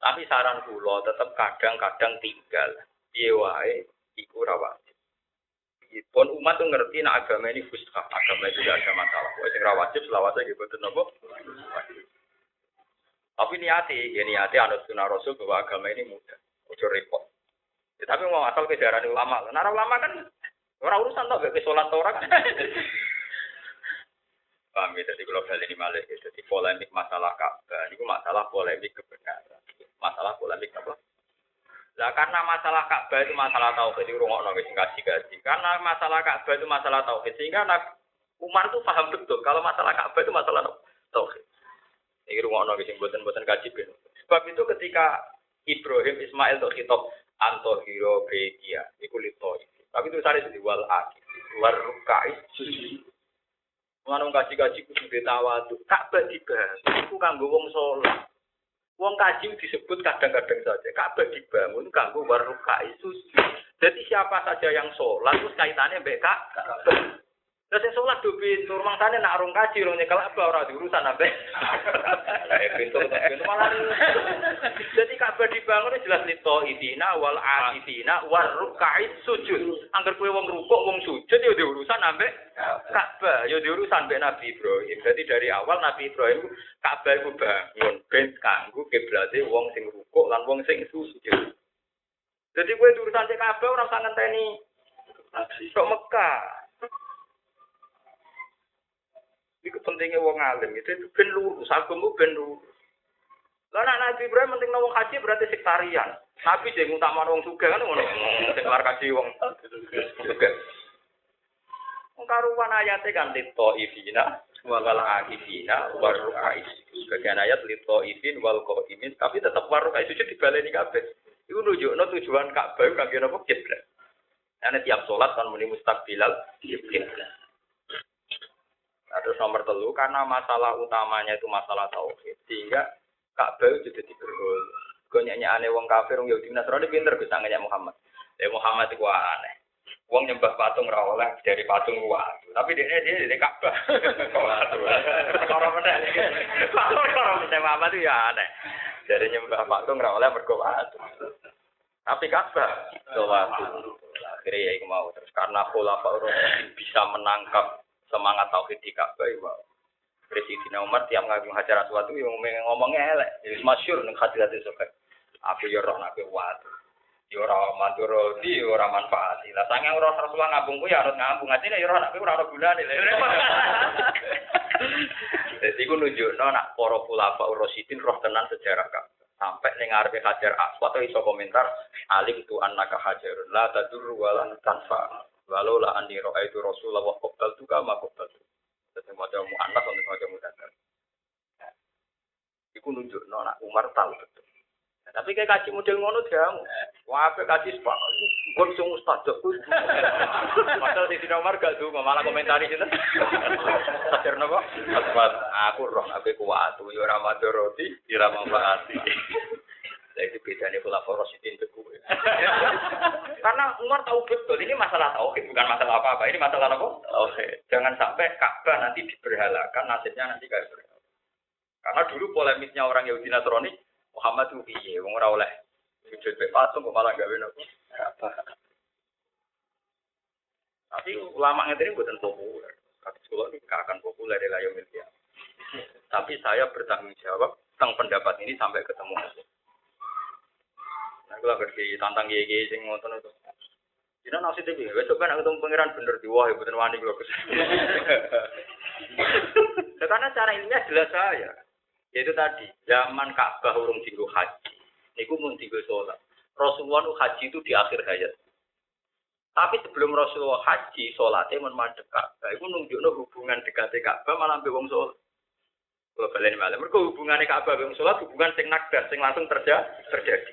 Tapi saran kula tetap kadang-kadang tinggal. Piye wae iku rawat. Pun umat tuh ngerti nah agama ini fuskah, agama itu tidak ada masalah. Wah, sing wajib selawase gitu betul nopo. Tapi niati, ya niati anut sunnah rasul bahwa agama ini mudah, ojo repot. Ya, tapi mau asal kejaran ulama, nara ulama kan orang urusan tau gak sholat orang kan. [laughs] Paham ya, jadi global ini malah ya. Jadi polemik masalah Ka'bah, ini masalah polemik kebenaran. Masalah polemik apa? Lah karena masalah Ka'bah itu masalah tauhid itu rungokno wis ngaji-ngaji. Karena masalah Ka'bah itu masalah tauhid sehingga anak Umar itu paham betul kalau masalah Ka'bah itu masalah tauhid. Iki rungokno wis mboten-mboten kaji ben. Sebab itu ketika Ibrahim Ismail untuk kitab Antohiro Begia, itu lito. Tapi itu saya di wal akid, war rukai sujud. Mengenai kaji-kaji kudu ditawadu, Ka'bah dibahas, itu kanggo wong. Wong kaji disebut kadang-kadang saja. Ka'bah dibangun kanggo warukai sujud. Jadi siapa saja yang sholat itu kaitannya Ka'bah. Terus yang sholat do pintu, sana nak rong kaji rong nyekel apa ora diurusan ambek. Kayak pintu pintu malah. Jadi Ka'bah dibangun jelas lito idina wal akifina war rukait sujud. Angger kowe wong rukuk wong sujud ya diurusan ambek Ka'bah, ya diurusan ambek Nabi Ibrahim. Jadi dari awal Nabi Ibrahim Ka'bah iku bangun ben kanggo kiblate wong sing rukuk lan wong sing sujud. Jadi kowe diurusan cek Ka'bah ora usah ngenteni Kok Mekah. Itu pentingnya wong alim itu itu ben lurus, agama ben lurus. Lah Nabi Ibrahim penting wong haji berarti sektarian. Nabi sing utama wong sugih kan ngono. Sing kelar kaji wong. Wong karuan ayate kan lito ifina wal akifina war ruqais. Sebagian ayat lito ifin wal qaimin tapi tetap war ruqais itu dibaleni kabeh. Iku nunjukno tujuan Ka'bah kangge napa kiblat. Karena tiap sholat kan muni mustaqbilal kiblat. Nah, terus nomor telu karena masalah utamanya itu masalah tauhid sehingga Ka'bah itu jadi berhul. Gonyaknya aneh wong kafir wong Yahudi Nasrani pinter bisa nanya Muhammad. Eh Muhammad itu aneh. Wong nyembah patung ra oleh dari patung watu. Tapi dia dia dari Ka'bah. Orang mana? Orang mana Muhammad itu ya aneh. Dari nyembah patung ra oleh mergo. Tapi Ka'bah. Akhirnya ya mau terus karena pola Pak bisa menangkap semangat tauhid di Ka'bah ya Presiden Umar tiap ngagung hajar aswad itu ngomongnya elek. Jadi masyur nih hadirat itu Aku ya roh nabi wat. Ya roh rahmatur rodi ora manfaati. Lah sange ora Rasulullah ngabung kuwi harus ngabung. Ya ora nak kuwi ora gunane. Jadi ku nunjukno nak para ulama Rasidin roh tenan sejarah Ka'bah. Sampai ning ngarepe Hajar Aswad iso komentar alim tu annaka hajarun la tadur wa la tanfa. Walau la anni ra'aitu Rasulullah qabtal tu kama qabtal tu. Jadi macam mu'annas untuk macam mudakar. Iku nunjukno nak Umar tahu betul. Nah, tapi kayak kaji model ngono jamu. Wah, apa kaji sepak? Gue bisa mustajab. Padahal di Umar gak tuh, malah komentari itu. Sadar nopo? Aku roh, aku kuat. Tuh, ramadhan roti, manfaati. Jadi bedanya pula forosidin teguh. [laughs] Karena Umar tahu betul ini masalah tauhid bukan masalah apa-apa. Ini masalah apa? Oke. Jangan sampai Ka'bah nanti diberhalakan, nasibnya nanti kayak berhala. Karena dulu polemisnya orang Yahudi Nasrani, Muhammad itu piye, wong ora oleh sujud be patung kok malah gawe nopo. Tapi ulama ngene mboten populer. Kata sekolah ini gak akan populer di layar media. Tapi saya bertanggung jawab tentang pendapat ini sampai ketemu. Nah, kalau ngerti tantang gigi sing ngoten itu. Tidak nasi tapi besok kan ketemu pangeran bener di wah bener wani kalau [laughs] Karena cara ilmiah jelas saya. Yaitu tadi, zaman Ka'bah urung tinggu haji. Niku mun tinggu sholat. Rasulullah haji itu di akhir hayat. Tapi sebelum Rasulullah haji, sholatnya mun madhep Ka'bah. Iku nunjukno hubungan dekatnya Ka'bah malah ambil wong sholat. Kalau balen malam, mereka hubungannya Ka'bah wong sholat hubungan sing nakdar, sing langsung terjadi. terjadi.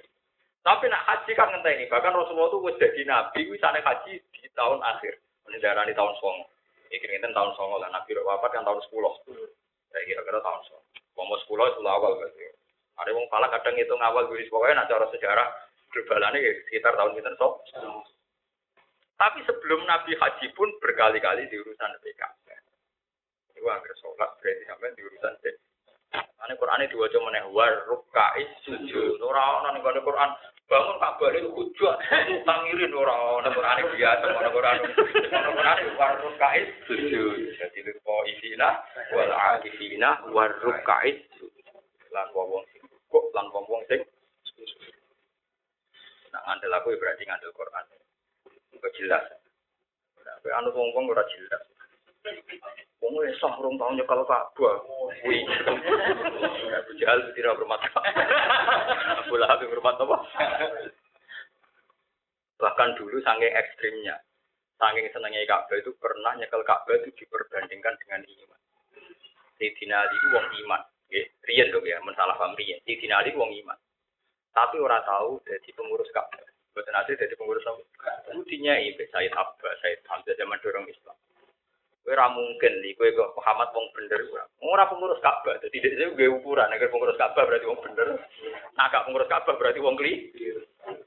Tapi nak haji kan ngenteni, bahkan Rasulullah itu wis jadi nabi, wisane haji di tahun akhir. Mendarani tahun songo. Iki ngenten tahun songo lah, nabi wafat kan tahun 10. Saya kira-kira tahun songo. Mau sepuluh itu awal berarti. Ada yang pala kadang itu ngawal guris pokoknya nak cara sejarah globalannya ya, sekitar tahun kita sok. Tapi sebelum Nabi Haji pun berkali-kali di urusan PKB. Itu hampir sholat berarti sampai di urusan PKB. Ini dua cuma nih warukai sujud. Orang orang nih Quran bangun Ka'bah itu hujat, tangirin orang orang Quran biasa, orang Quran orang Quran ini warukai sujud. Jadi lupa isina wal akifina warukai sujud. Lan wong sing kok lan wong sing Nah, ngandel aku berarti ngandel Quran. Enggak jelas. Nah, anu wong-wong ora jelas. Wong wis sah rong tahun nyekal Ka'bah. Kuwi. Abu Jahal tidak hormat. Abu Lahab hormat apa? Bahkan dulu saking ekstrimnya. Saking senengnya Ka'bah itu pernah nyekel Ka'bah itu diperbandingkan dengan iman. Sayyidina Ali itu wong iman. Riyen dong ya, mensalah paham riyen. Sayyidina wong iman. Tapi ora tahu jadi pengurus Ka'bah. Betul nanti jadi pengurus apa? Buktinya ibe Said Abbas, Said Hamzah zaman dorong Islam. Ora mungkin nih, kowe kok Muhammad wong bener ora. Ora pengurus Ka'bah, dadi dhek dhewe gue ukuran nek pengurus Ka'bah berarti wong bener. Nah, gak pengurus Ka'bah berarti wong kli.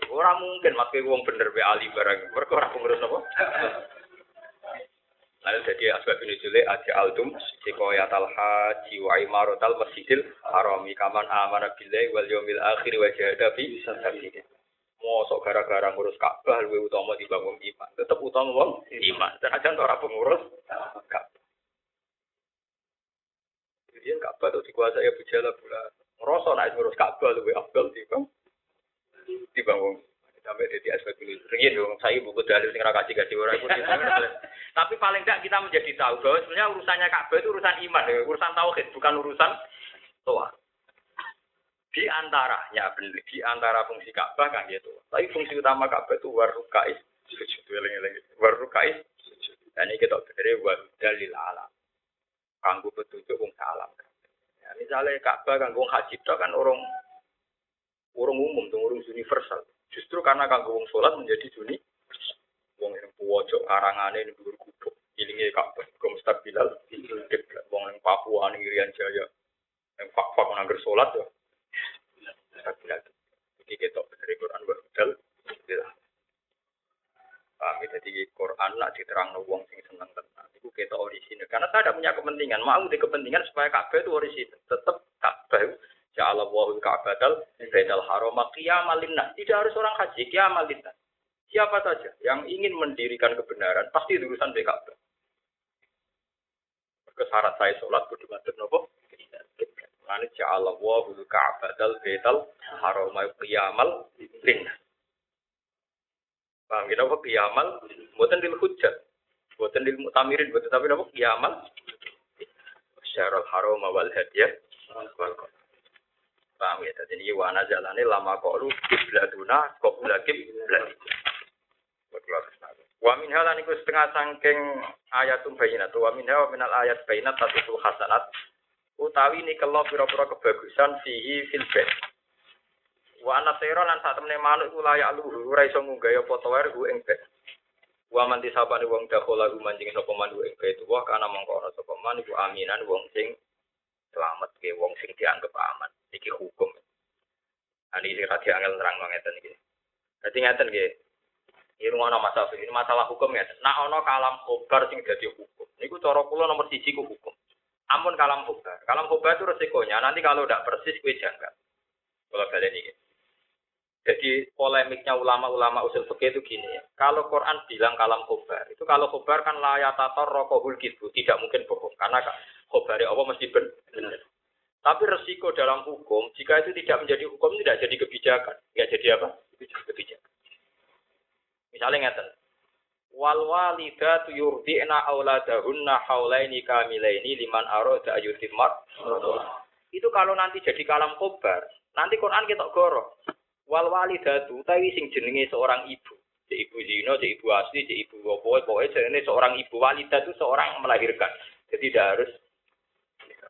Ora mungkin mat kowe wong bener be ali barang. Mergo ora pengurus apa? Lalu jadi asbab ini jule aja altum sikoyatal haji wa imaratal masjidil harami kaman amana billahi wal yawmil akhir wa fi sabilillah. Mosok gara-gara ngurus Ka'bah luwih utama dibangun iman. Tetep utama wong iman. Dan aja ora pengurus Ka'bah. Jadi Ka'bah itu dikuasai Abu Jahal pula. Ngerasa naik ngurus Ka'bah luwih afdal dibang dibangun. Sampai jadi aspek ini. Ringin dong, saya buku dalil sing kasih kasih orang itu. Tapi paling tidak kita menjadi tahu bahwa sebenarnya urusannya Ka'bah itu urusan iman, ya. urusan tauhid, bukan urusan toa. Di antaranya, di antara fungsi Ka'bah kan gitu. Tapi fungsi utama Ka'bah itu warukais sujud, warukais sujud. Dan ini kita berdiri dalil alam. Kanggu petunjuk wong salam. Ya, misalnya Ka'bah kan wong haji kan orang orang umum, tuh orang universal. Justru karena kanggo wong sholat menjadi juni. Wong yang pojok karangane ini dhuwur gubuk. Ilinge Ka'bah, go mustabilal. Wong yang Papua ning Irian Jaya. Yang fak-fak nangger sholat ya. Mustabilal. Iki ketok dari Quran wa hudal. Paham ya? jadi Quran nak diterang wong sing seneng tenan. Iku ketok orisinil. Karena saya tidak punya kepentingan. Mau di kepentingan supaya Ka'bah itu orisinil. Tetap Ka'bah Ja'ala wahul ka'batal bainal harama qiyamal linnas. Tidak harus orang haji qiyamal linnas. Siapa saja yang ingin mendirikan kebenaran pasti itu urusan Ka'bah. Kesyarat saya sholat ngadep nopo? Mane ja'ala wahul ka'batal bainal harama qiyamal linnas. Paham kita apa kiamal? Buatan lil hujjat. Buatan lil mutamirin. Buatan tapi apa kiamal? Syarul haram wal hadiyah. Wal Paham ya? Jadi ini wana jalane lama kolu kiblatuna qabla kiblat. Wa min halan iku setengah sangking ayatum bayinat. Wa min hawa minal ayat bayinat tatu hasanat. Utawi ini kalau pira-pira kebagusan fihi fil bait. Wa ana sira lan sak temene manuk iku layak luhur ora iso ngunggah apa tawer ku ing bait. Wa man disabane wong dakhala ku manjing sapa manuk ing bait wa kana mongko ana sapa man aminan wong sing selamat ke wong sing dianggap aman. Iki hukum. Ani sing radi angel nerang ngeten iki. Dadi ngeten nggih. Ini rumah masalah ini masalah hukum ya. Nah ono kalam khobar sing jadi hukum. Niku cara kula nomor siji ku hukum. Amun kalam khobar. Kalam khobar itu resikonya nanti kalau tidak persis kue janggal. Kalau kalian ini. Jadi polemiknya ulama-ulama usul fikih itu gini ya. Kalau Quran bilang kalam khobar, itu kalau khobar kan layatator rokohul gitu, tidak mungkin bohong. Karena khobar Allah mesti benar. Tapi resiko dalam hukum, jika itu tidak menjadi hukum, tidak jadi kebijakan. Ya jadi apa? Kebijakan. Misalnya ngeten. Wal walidatu yurdi'na auladahunna haulaini kamilaini liman arada ayutimmat. Itu kalau nanti jadi kalam kobar, nanti Quran kita goro. Wal walidatu tawi sing jenenge seorang ibu. Cek ibu zino, cek ibu asli, cek ibu apa, pokoknya jenenge seorang ibu walidah itu seorang melahirkan. Jadi tidak harus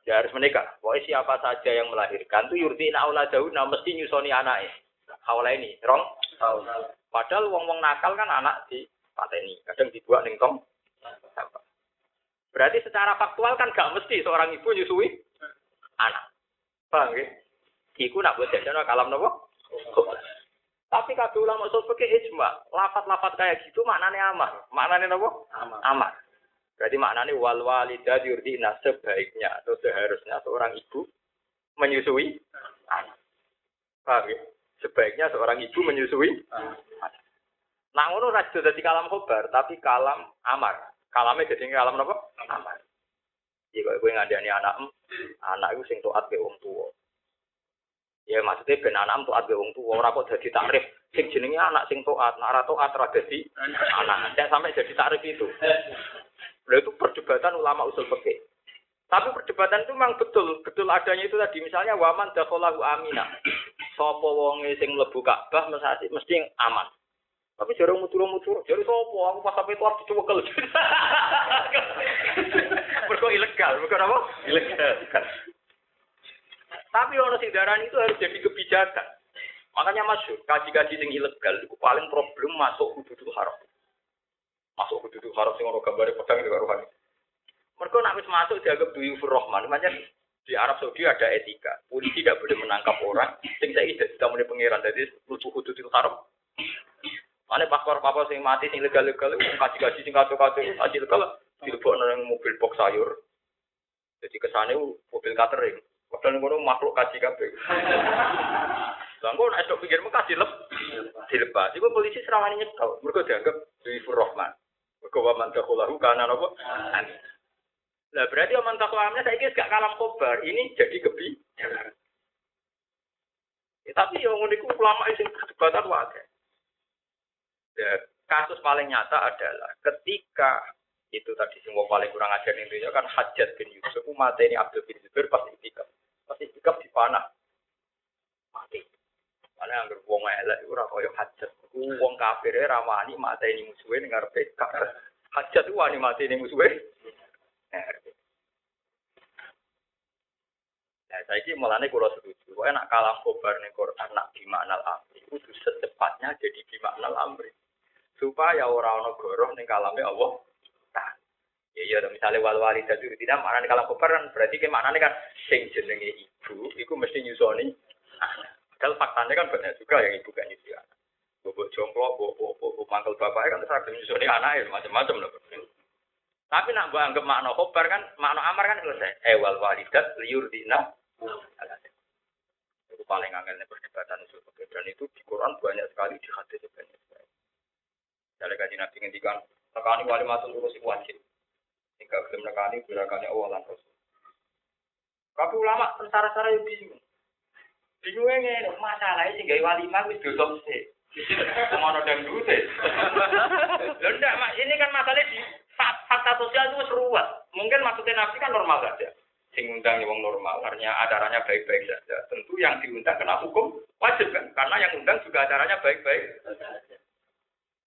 tidak harus menikah. Pokoknya siapa saja yang melahirkan itu yurdi'na auladahunna mesti nyusoni anaknya. Haulaini, rong? Padahal wong-wong nakal kan anak di pateni, kadang dibuat ning tong Berarti secara faktual kan gak mesti seorang ibu nyusui anak. Paham ya? Iku nak buat jajan kalam nopo? Tapi kabeh ulama usul fikih ijma, lafat-lafat kayak gitu maknanya aman. Maknanya nopo? Aman. Aman. Berarti maknanya wal walidah yurdina sebaiknya atau seharusnya seorang ibu menyusui anak. Paham ya? Sebaiknya seorang ibu menyusui Nah ngono ra dadi kalam khobar, tapi kalam amar. Kalame jadi kalam apa? Amar. Jadi kalau gue ngandani anak, anak itu sing taat ke wong tua. Ya maksudnya ben anak taat ke wong tua, ora kok dadi takrif. Sing jenenge anak sing taat, nak ora taat ra dadi anak. Tidak sampai jadi takrif itu. Lalu itu perdebatan ulama usul fikih. Tapi perdebatan itu memang betul, betul adanya itu tadi. Misalnya waman dakhalahu amina. Sapa wonge sing mlebu Ka'bah mesti mesti aman. Tapi jarang mutur-mutur, jadi sopo aku pas sampai tuar dicewekel. [laughs] Mergo ilegal, mergo apa? Ilegal. Tapi ono sing itu harus jadi kebijakan. Makanya masuk kaji-kaji sing ilegal itu paling problem masuk hududul haram. Masuk hududul haram sing ono gambare pedang di rohani. Mergo nek wis masuk dianggap duyufur rahman, macam di Arab Saudi ada etika. Polisi tidak boleh menangkap orang sing saiki tidak mulai pangeran. Jadi lucu hududul haram. Mana paspor papa sing mati sing legal-legal kaji kaji sing kacau-kacau kaji legal dilebok nang mobil box sayur. Jadi kesane mobil catering. Padahal ngono makhluk kaji kabeh. [laughs] Lah engko nek esuk pikir Mekah dilep dilepas. Iku polisi serawani nyekel. Mergo dianggap Duifur Rahman. Mergo wa man takhulahu kana napa? Lah berarti wa man takhulahu saiki gak kalam kobar. Ini jadi kebi. Ya, tapi yang ngono iku ulama sing perdebatan wae. Ya, kasus paling nyata adalah ketika itu tadi semua paling kurang ajar intinya kan hajat bin Yusuf. Mati ini Abdul bin Zubair pasti itikaf. Pasti itikaf di panah. Mati. Mana yang berbuang elek itu koyo hajat. Uang kafir ramani mati ini musuhnya dengar PK hajat itu wani mati ini musuhnya. Nah, saya ini mulanya kalau setuju, kalau nak kalam kobar nih Quran nak bimaknal amri, itu secepatnya jadi bimaknal amri supaya orang ono goroh ning kalame Allah. Nah, ya iya misalnya wal walidah itu tidak mana nih kalau koperan berarti ke mana kan sing jenenge ibu, itu mesti nyusoni anak. Padahal faktanya kan banyak juga yang ibu kan nyusoni anak. Bobo jomplo, bobo bobo mangkel bapaknya kan terus nyusoni anak ya macam-macam loh. Tapi nak gua anggap makna koper kan, makna amar kan selesai. Eh wal walidat liur dina. Itu paling angelnya perdebatan usul dan itu di Quran banyak sekali di hadis banyak. Dari kaji nabi ngendikan, nekani wali matul iku wajib. Jika belum nekani, gerakannya Allah lan Rasul. Tapi ulama tentara-tentara yang bingung. Bingungnya masalahnya sih gak wali mah wis dosa sih. ono dangdute. Lho ndak, ini kan masalahnya di fak- fakta sosial itu seruat. Mungkin maksudnya Nabi kan normal saja. Sing undang wong normal, artinya acaranya baik-baik saja. Tentu yang diundang kena hukum wajib kan, karena yang undang juga acaranya baik-baik.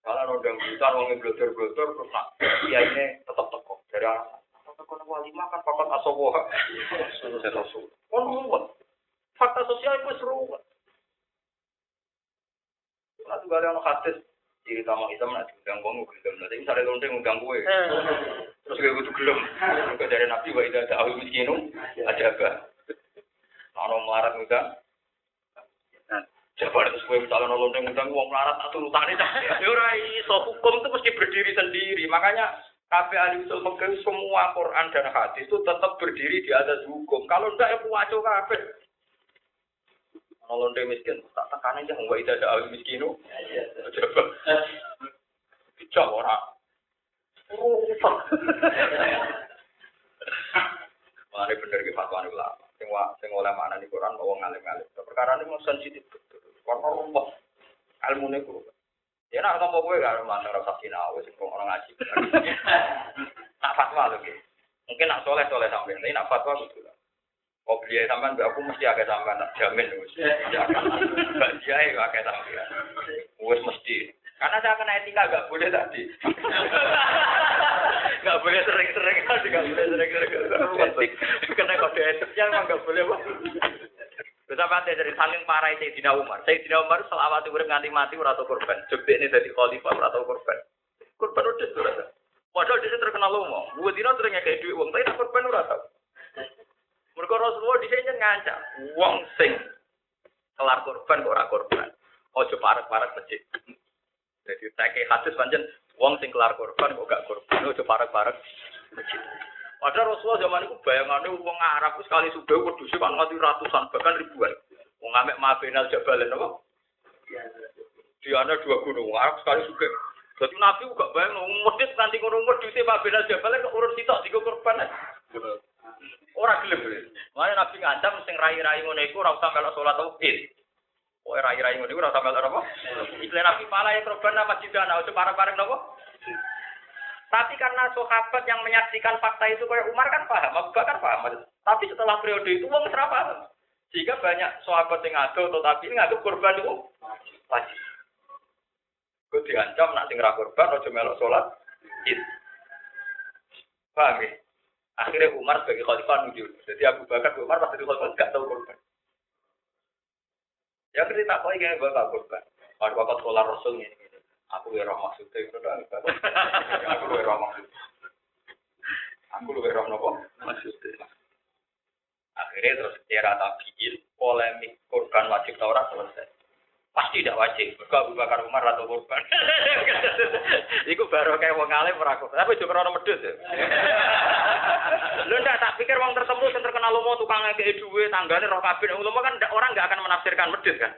Kalau undang jutaan wong glodor-glodor terus nak ya ini tetap teko dari alasan. Teko nang walimah kan fakot asowoha. Kon ruwet. Fakta sosial itu seruat. Nah, juga ada orang hadis ciri utama Islam nak diundang wong gelem. Nanti misalnya lonteng undang kue, terus gue kudu gelem. Juga dari Nabi wa ida ta'awi miskinu aja apa. Ono melarat undang. Coba terus gue misalnya lonteng undang wong melarat atau utane dah. Ya ora iso hukum itu mesti berdiri sendiri. Makanya Kabeh ahli usul semua Quran dan hadis itu tetap berdiri di atas hukum. Kalau enggak ya kabeh. Kalau lonte miskin, tak tekan aja nggak itu ada ahli miskinu. Coba. Bijak orang. Rusak. [laughs] Mana bener ke fatwa ini ulama. Sing wa sing oleh mana di Quran mau ngalim-ngalim. Perkara ini mau sensitif betul. Karena rumput. Ilmu ini kurang. Ya nak ngomong gue gak mantan rasa sinau, sing orang ngaji. Nak fatwa lho ki. Mungkin nak soleh soleh sampai, tapi nak fatwa gitu lah. Oh beliau sampean aku mesti agak sampean tak jamin wis. Ya dia ya agak sampean. Wis mesti. Karena saya kena etika gak boleh tadi. Gak boleh sering-sering gak boleh sering-sering. Kena kode etiknya emang gak boleh. Apa ada dari saking parah Sayyidina Umar. Sayyidina Umar selawat urip nganti mati ora korban. Jogja ini dari khalifah ora korban. Korban udah ora tau. Padahal dia terkenal lomo. Dua dino sering ngekei duit wong, tapi korban ora tau. Mergo Rasulullah di sini ngancam wong sing kelar korban kok ora korban. Ojo parek-parek masjid. Jadi saya kayak hadis pancen wong sing kelar korban kok gak korban. Ojo parek-parek masjid. Padahal Rasulullah zaman itu bayangannya wong Arab itu sekali sudah wedhus kan nganti ratusan bahkan ribuan. Wong amek Mabinal Jabalen apa? Di ana dua gunung Arab sekali sudah. Jadi Nabi juga bayang wong medhit nanti ngono wedhus Mabinal Jabalen kok urut sitok digo korban. Ora gelem. Makanya Nabi ngancam sing rai-rai ngono iku ora usah melok salat Id. Kok rai-rai ngono iku ora usah melok apa? Istilah Nabi pala ya korban apa jidana ojo parang-parang napa? Tapi karena sahabat yang menyaksikan fakta itu kayak Umar kan paham, Abu Bakar paham. Tapi setelah periode itu ora paham. Sehingga banyak sahabat yang ngadu tetapi ngadu korban itu wajib. Gue diancam nak sing ra korban aja melok salat. Paham ya? Akhirnya Umar sebagai khalifah nunjuk. Jadi Abu Bakar Umar pas jadi khalifah gak tahu korban. Ya cerita kok iki gue gak korban. Pada waktu sekolah Rasul ini. Aku ya roh maksudnya itu dah. Aku ya roh maksudnya. Aku lu roh nopo maksudnya. Akhirnya terus era tabiin polemik korban wajib Taurat selesai. Pasti tidak wajib. Mergo Abu Bakar Umar atau korban. [laughs] Iku baru kayak wong alim ora. Tapi juga orang medhus ya. Lu ndak tak pikir wong tertentu sing terkenal lomo tukang ngekeki duwe tanggane roh kabeh. Lomo kan orang nggak akan menafsirkan medhus kan.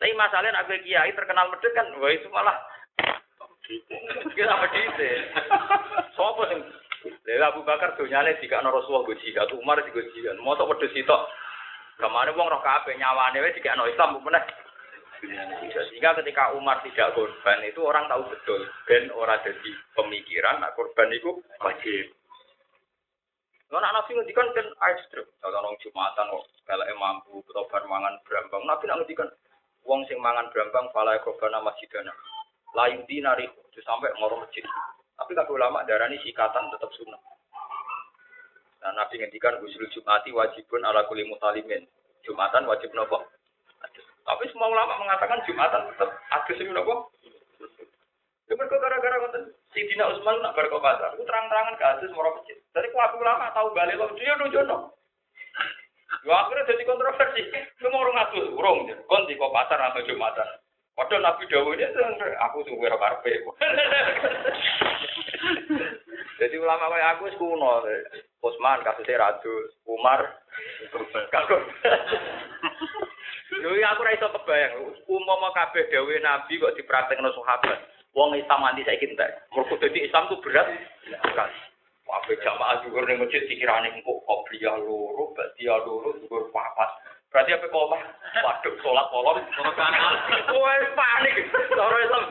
Tapi masalahnya nak kiai terkenal medhus kan, wah itu malah kita medhus. Sopo sing Lha Abu Bakar donyane dikakno Rasulullah go jihad, Umar digo jihad. Mosok medhus sitok. Kamane wong roh kabeh nyawane wis dikakno Islam bu meneh. Sehingga ketika Umar tidak korban itu orang tahu betul ben ora jadi pemikiran nak korban itu wajib. Lah nak nabi ngendikan kan ekstrem. Kalau orang Jumatan kok kalau mampu atau bar mangan brambang, nabi nak ngendikan wong sing mangan brambang fala korban masjidana. Lain dinari itu sampai ngoro masjid. Tapi kata ulama darani sikatan tetap sunnah. Nah, Nabi ngendikan usul Jumati wajibun ala kulli mutalimin. Jumatan wajib nopo? Tapi semua ulama mengatakan Jumatan tetap adus ini nopo? Ya mereka gara-gara ngoten Sidina Utsman nak bar kok pasar, itu terang-terangan ke moro masjid. Dari ku aku ulama tahu balik kok dia nunjukno. Yo akhirnya jadi kontroversi. Mau urung adus, urung. Kon di pasar atau Jumatan. Padahal Nabi Dawud itu aku wira karpe. [laughs] Jadi ulama kayak aku kuno. Usman kasusnya radus, Umar kagum. [laughs] Iya, aku ra iso kebayang, umpama kabeh dawuh Nabi kok dipraktekno sahabat. Wong Islam nanti saiki entek. Mergo dadi Islam tuh berat sekali. Kabeh jamaah juga ning masjid dikirane engko qobliyah loro, ba'diyah loro, dhuwur papat. Berarti apa koma? Waduh, sholat kolom. [laughs] Wah, panik. Cara Islam.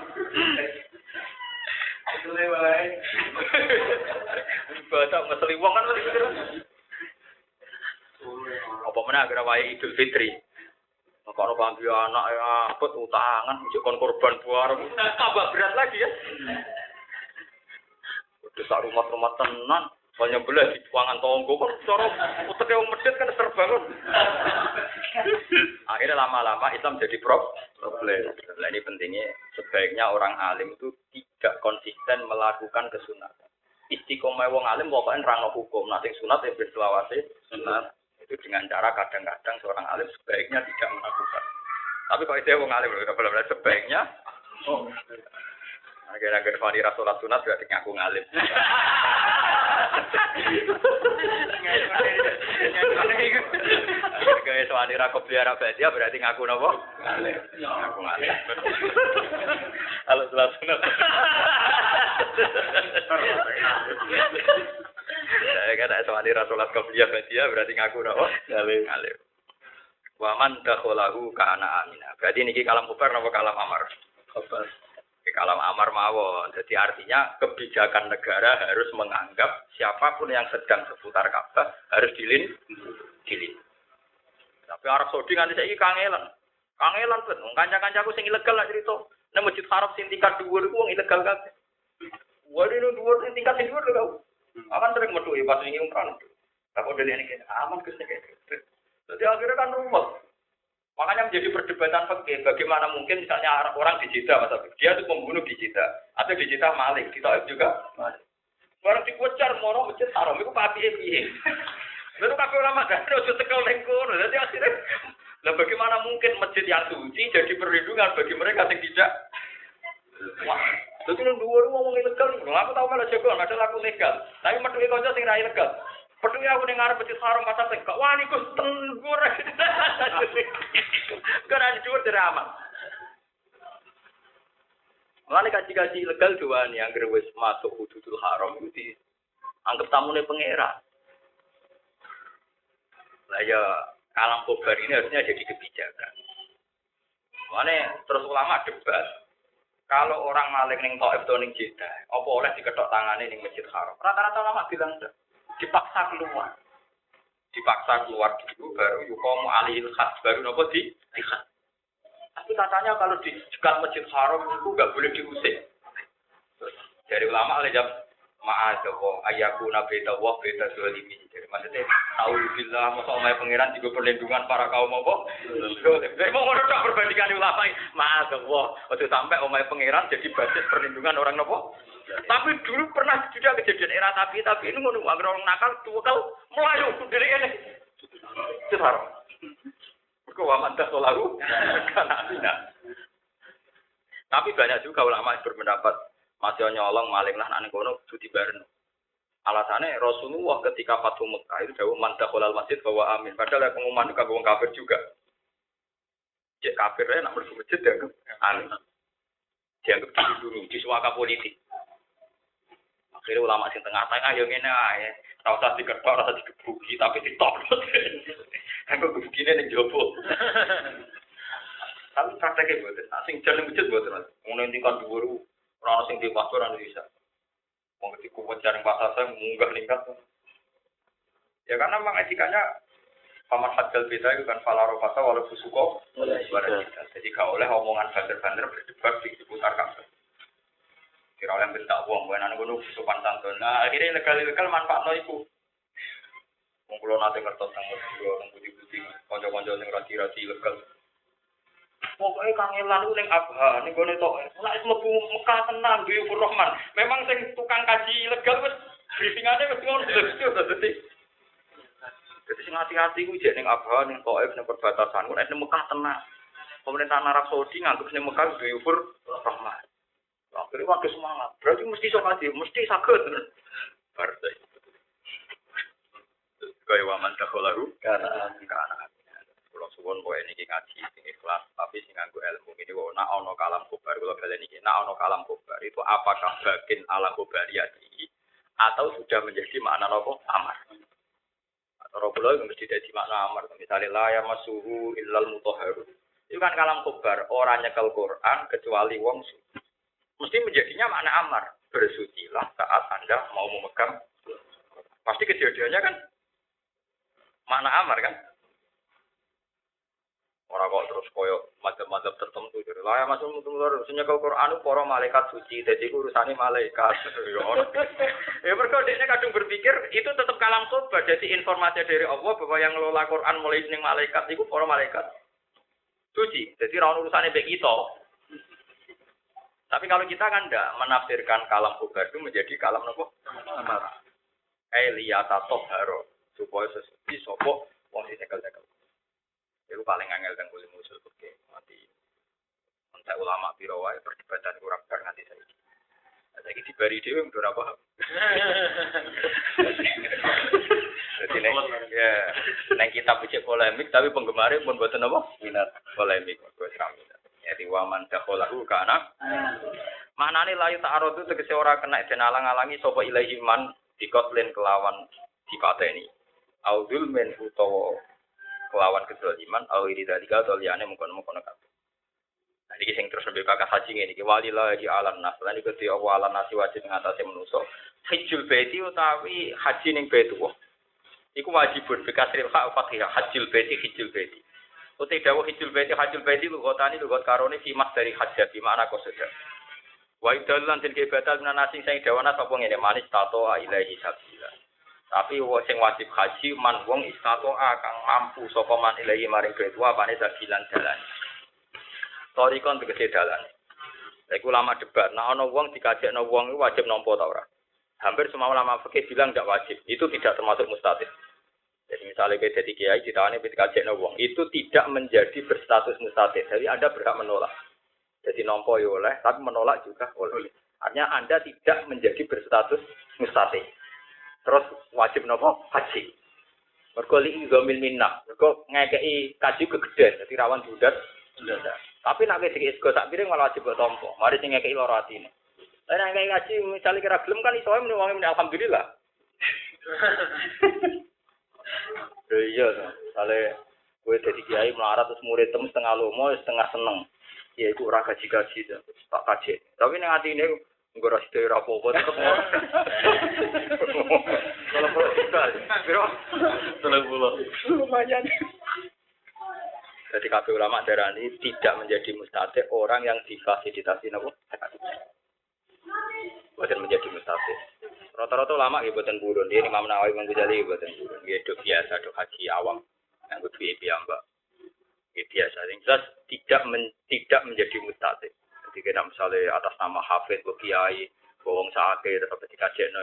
Ibadah ngeseli wong kan mesti pikir. Apa mana agar wae Idul Fitri. Kalau pampi anak ya apet utangan, kon korban buar, tambah berat lagi ya. Sak rumah-rumah tenan, banyak belah di tuangan tonggo kan cara utek yang medit kan terbangun. [laughs] Akhirnya lama-lama Islam jadi problem. Nah, ini pentingnya sebaiknya orang alim itu tidak konsisten melakukan kesunatan. Istiqomah wong alim pokoknya nerangno hukum, nanti sunat yang berselawasi sunat itu dengan cara kadang-kadang seorang alim sebaiknya tidak melakukan. Tapi kalau itu wong alim sebaiknya oh. Agar-agar fani rasulat sunat berarti ngaku ngalim. [laughs] Gaya suami rakop biara dia berarti ngaku nopo? Ngaku ngalim. Kalau sholat sunat. Saya kan suami rasulat kopiah dia berarti ngaku nopo? Ngalim. Ngalim. Waman dakholahu kana amina. Berarti niki kalam kubar nopo kalam amar? Kubar. Kalam amar mawon. Jadi artinya kebijakan negara harus menganggap siapa pun yang sedang seputar Ka'bah harus dilin dilin. Tapi Arab Saudi nganti saiki kangelan. Kangelan kan. Kanca-kancaku sing ilegal lah cerita. Nang masjid Arab sing tingkat dhuwur iku wong ilegal kabeh. Waduh ini dhuwur sing tingkat sing dhuwur lho. Akan sering metu ya pas ini umroh. Aku dari ini aman ke Jadi akhirnya kan rumah. Makanya menjadi perdebatan fakir. Bagaimana mungkin misalnya orang di Jeddah, masa dia itu pembunuh di Jeddah, atau di Jeddah Malik, di Taif juga Malik. Barang dikucar, mau masjid haram, itu papi piye. [laughs] Lalu kafe ulama kan, ojo tekel lengkur. Jadi akhirnya, lah bagaimana mungkin masjid yang suci jadi perlindungan bagi mereka yang tidak? Wah, jadi yang dua ngomong ilegal, aku tahu malah jago, ada laku legal. Tapi metu konco sing ra ilegal. Peduli aku ning ngarep masjid haram masa teh, gak wani Gus tenggur. Karena dhuwur drama. Mulane kaji-kaji ilegal dua nih yang wis masuk hududul haram itu di anggap tamune pangeran. Lah ya kalam kobar ini harusnya jadi kebijakan. Mana terus ulama debat, kalau orang maling ning Taif atau ning Jeddah, apa oleh diketok tangane ning Masjid Haram? Rata-rata ulama bilang dipaksa keluar. Dipaksa keluar dulu baru yukomu alihil khas baru nopo di. Tapi katanya kalau di dekat Masjid Haram itu nggak boleh diusir. Dari ulama oleh jam ma'adawa ayaku nabi tawah beta zalimin. Jadi maksudnya tahu bila masa omai pangeran juga perlindungan para kaum apa? Jadi mau ngono tak perbandingan ulama ma'adawa. Waktu sampai omai pangeran jadi basis perlindungan orang nopo? Tapi dulu pernah juga kejadian era tapi tapi ini ngono agar orang nakal dua kali melayu dari ini. Cetar. Kau aman dah solaru karena Tapi banyak juga ulama yang berpendapat masih nyolong maling lah nanti kono cuti bareng. Alasannya Rasulullah ketika Fatu Mekah itu jauh mantah kolal masjid bahwa amin. Padahal pengumuman juga bukan kafir juga. Cek kafirnya nak masuk masjid dianggap amin. Dianggap dilindungi di suaka politik. Akhirnya ulama sing tengah tengah yang ini aja. Tahu usah diketok, rasa digebuki, tapi ditop. [laughs] Aku gebukine ning jopo. [laughs] Tapi prakteknya buat, sing jalan masjid buat mas. Ngono tingkat dulu, orang sing di pasar anu bisa. Mau ketika kuat jaring pasar saya munggah ningkat. Ya karena memang etikanya paman hadal beda itu kan falaro pasar walau fusuko. Jadi gak oleh omongan banter-banter berdebat di seputar kampus kira oleh bentak uang bukan anak gunung sopan santun nah akhirnya legal-legal manfaat no iku Mengkulo nanti kertas yang berdua, yang putih-putih, konco-konco yang rasi-rasi legal. Pokoknya kangelan itu yang abha, ini gue netok, nah itu lebih Mekah tenang, gue Rahman. Memang sing tukang kaji legal, wes briefingannya wes ngono, jadi jadi sing hati-hati gue jadi yang abha, yang toib, yang perbatasan, gue nih Mekah tenang. Pemerintah Arab Saudi nganggep nih Mekah gue Rahman. Akhirnya waktu semangat. Berarti mesti sok aja, mesti sakit. Partai. Kaya waman dakholahu karena karena kalau suwon boy ini ngaji sing ikhlas tapi sing nganggo ilmu ini wo nak ono kalam kubar kalau kalian ini nak ono kalam kubar itu apakah bagian ala kubariyati atau sudah menjadi makna nopo amar kula itu mesti dadi makna amar. Misalnya la ya masuhu illal mutahharun. Itu kan kalam kobar, orang nyekel Quran kecuali wong suci. Mesti menjadinya makna amar. Bersucilah saat Anda mau memegang. Pasti kejadiannya kan makna amar kan. Orang kok terus koyo mazhab-mazhab tertentu jadi lah ya masuk mutu luar nyekel Quran malaikat suci jadi urusannya malaikat [laughs] ya ono. ya dia kadang berpikir itu tetap kalam khobar jadi informasi dari Allah bahwa yang ngelola Quran mulai seneng malaikat itu para malaikat suci jadi rawan urusannya baik itu tapi kalau kita kan tidak menafsirkan kalam itu menjadi kalam nopo amar Eliyata toharo supaya sesuci sopo wong sing cekel-cekel itu paling angel dan kulit musuh oke mati. Entah ulama biro wae perdebatan kurang bar nanti saya. Saya di bari dewi udah apa? Jadi neng ya neng kita bicara polemik tapi penggemarnya pun buat apa? Minat polemik. Gue seram Jadi waman daholahu karena mana nih layu ta'arud itu tegese ora kena dan alang-alangi sopo ilahi man dikotlin kelawan dipateni. Audul men utawa kelawan iman au iri dari atau liane mungkin mungkin kabeh. Nah, ini sing terus lebih kakak haji ini, ki wali lagi alam nas, lan iku ti Allah alam nasi wajib ngatasi manusa. Hajjul baiti utawi haji ning bait Allah. Iku wajibun bikasril hak fathiyah hajjul baiti hajjul baiti. Uti dawuh hajjul baiti hajjul baiti lugotani lugot karone fi mas dari hajjah di mana qasada. Wa idalan til kebatal nasi sing dawana sapa ngene manis tato ilahi sabila. Tapi sing wajib haji man wong istato akan mampu sapa man ilahi maring kedua apane sabilan dalan. Torikon tegese dalan. Iku ulama debat, nah ana wong dikajekno wong wajib nampa ta ora? Hampir semua ulama fikih bilang tidak wajib. Itu tidak termasuk mustahil. Jadi misalnya kita jadi kiai ditawani dikajekno wong, itu tidak menjadi berstatus mustahil. Jadi Anda berhak menolak. Jadi nompo ya oleh, tapi menolak juga oleh. Artinya Anda tidak menjadi berstatus mustahil. Terus wajib nopo haji. Mergo li gomil minna. Mergo ngekei kaji kegedean, dadi rawan budat. Tapi nek wis sego sak piring malah wajib tompo. Mari sing ngekei lara atine. Lah nek ngekei kaji misalnya kira gelem kan iso muni wong alhamdulillah. [laughs] iya, sale kowe dadi kiai melarat terus murid tem setengah lomo setengah seneng. Ya iku ora gaji-gaji tak kaji. Tapi ning atine Enggak rasa dari apa-apa tetap Kalau pulau kita, biro. Kalau pulau. Lumayan. Jadi kabeh ulama darah ini tidak menjadi mustahil orang yang difasilitasi nopo. Bukan menjadi mustahil. Rata-rata ulama ya buatan burun. Dia Imam Nawawi Imam Ghazali buatan burun. Dia do biasa do haji awam. Yang kedua piyambak. Ya biasa. Yang jelas tidak men, tidak menjadi mustahil. Jadi kita misalnya atas nama Hafid, Kiai, Bawang Sake, tetap dikasih no.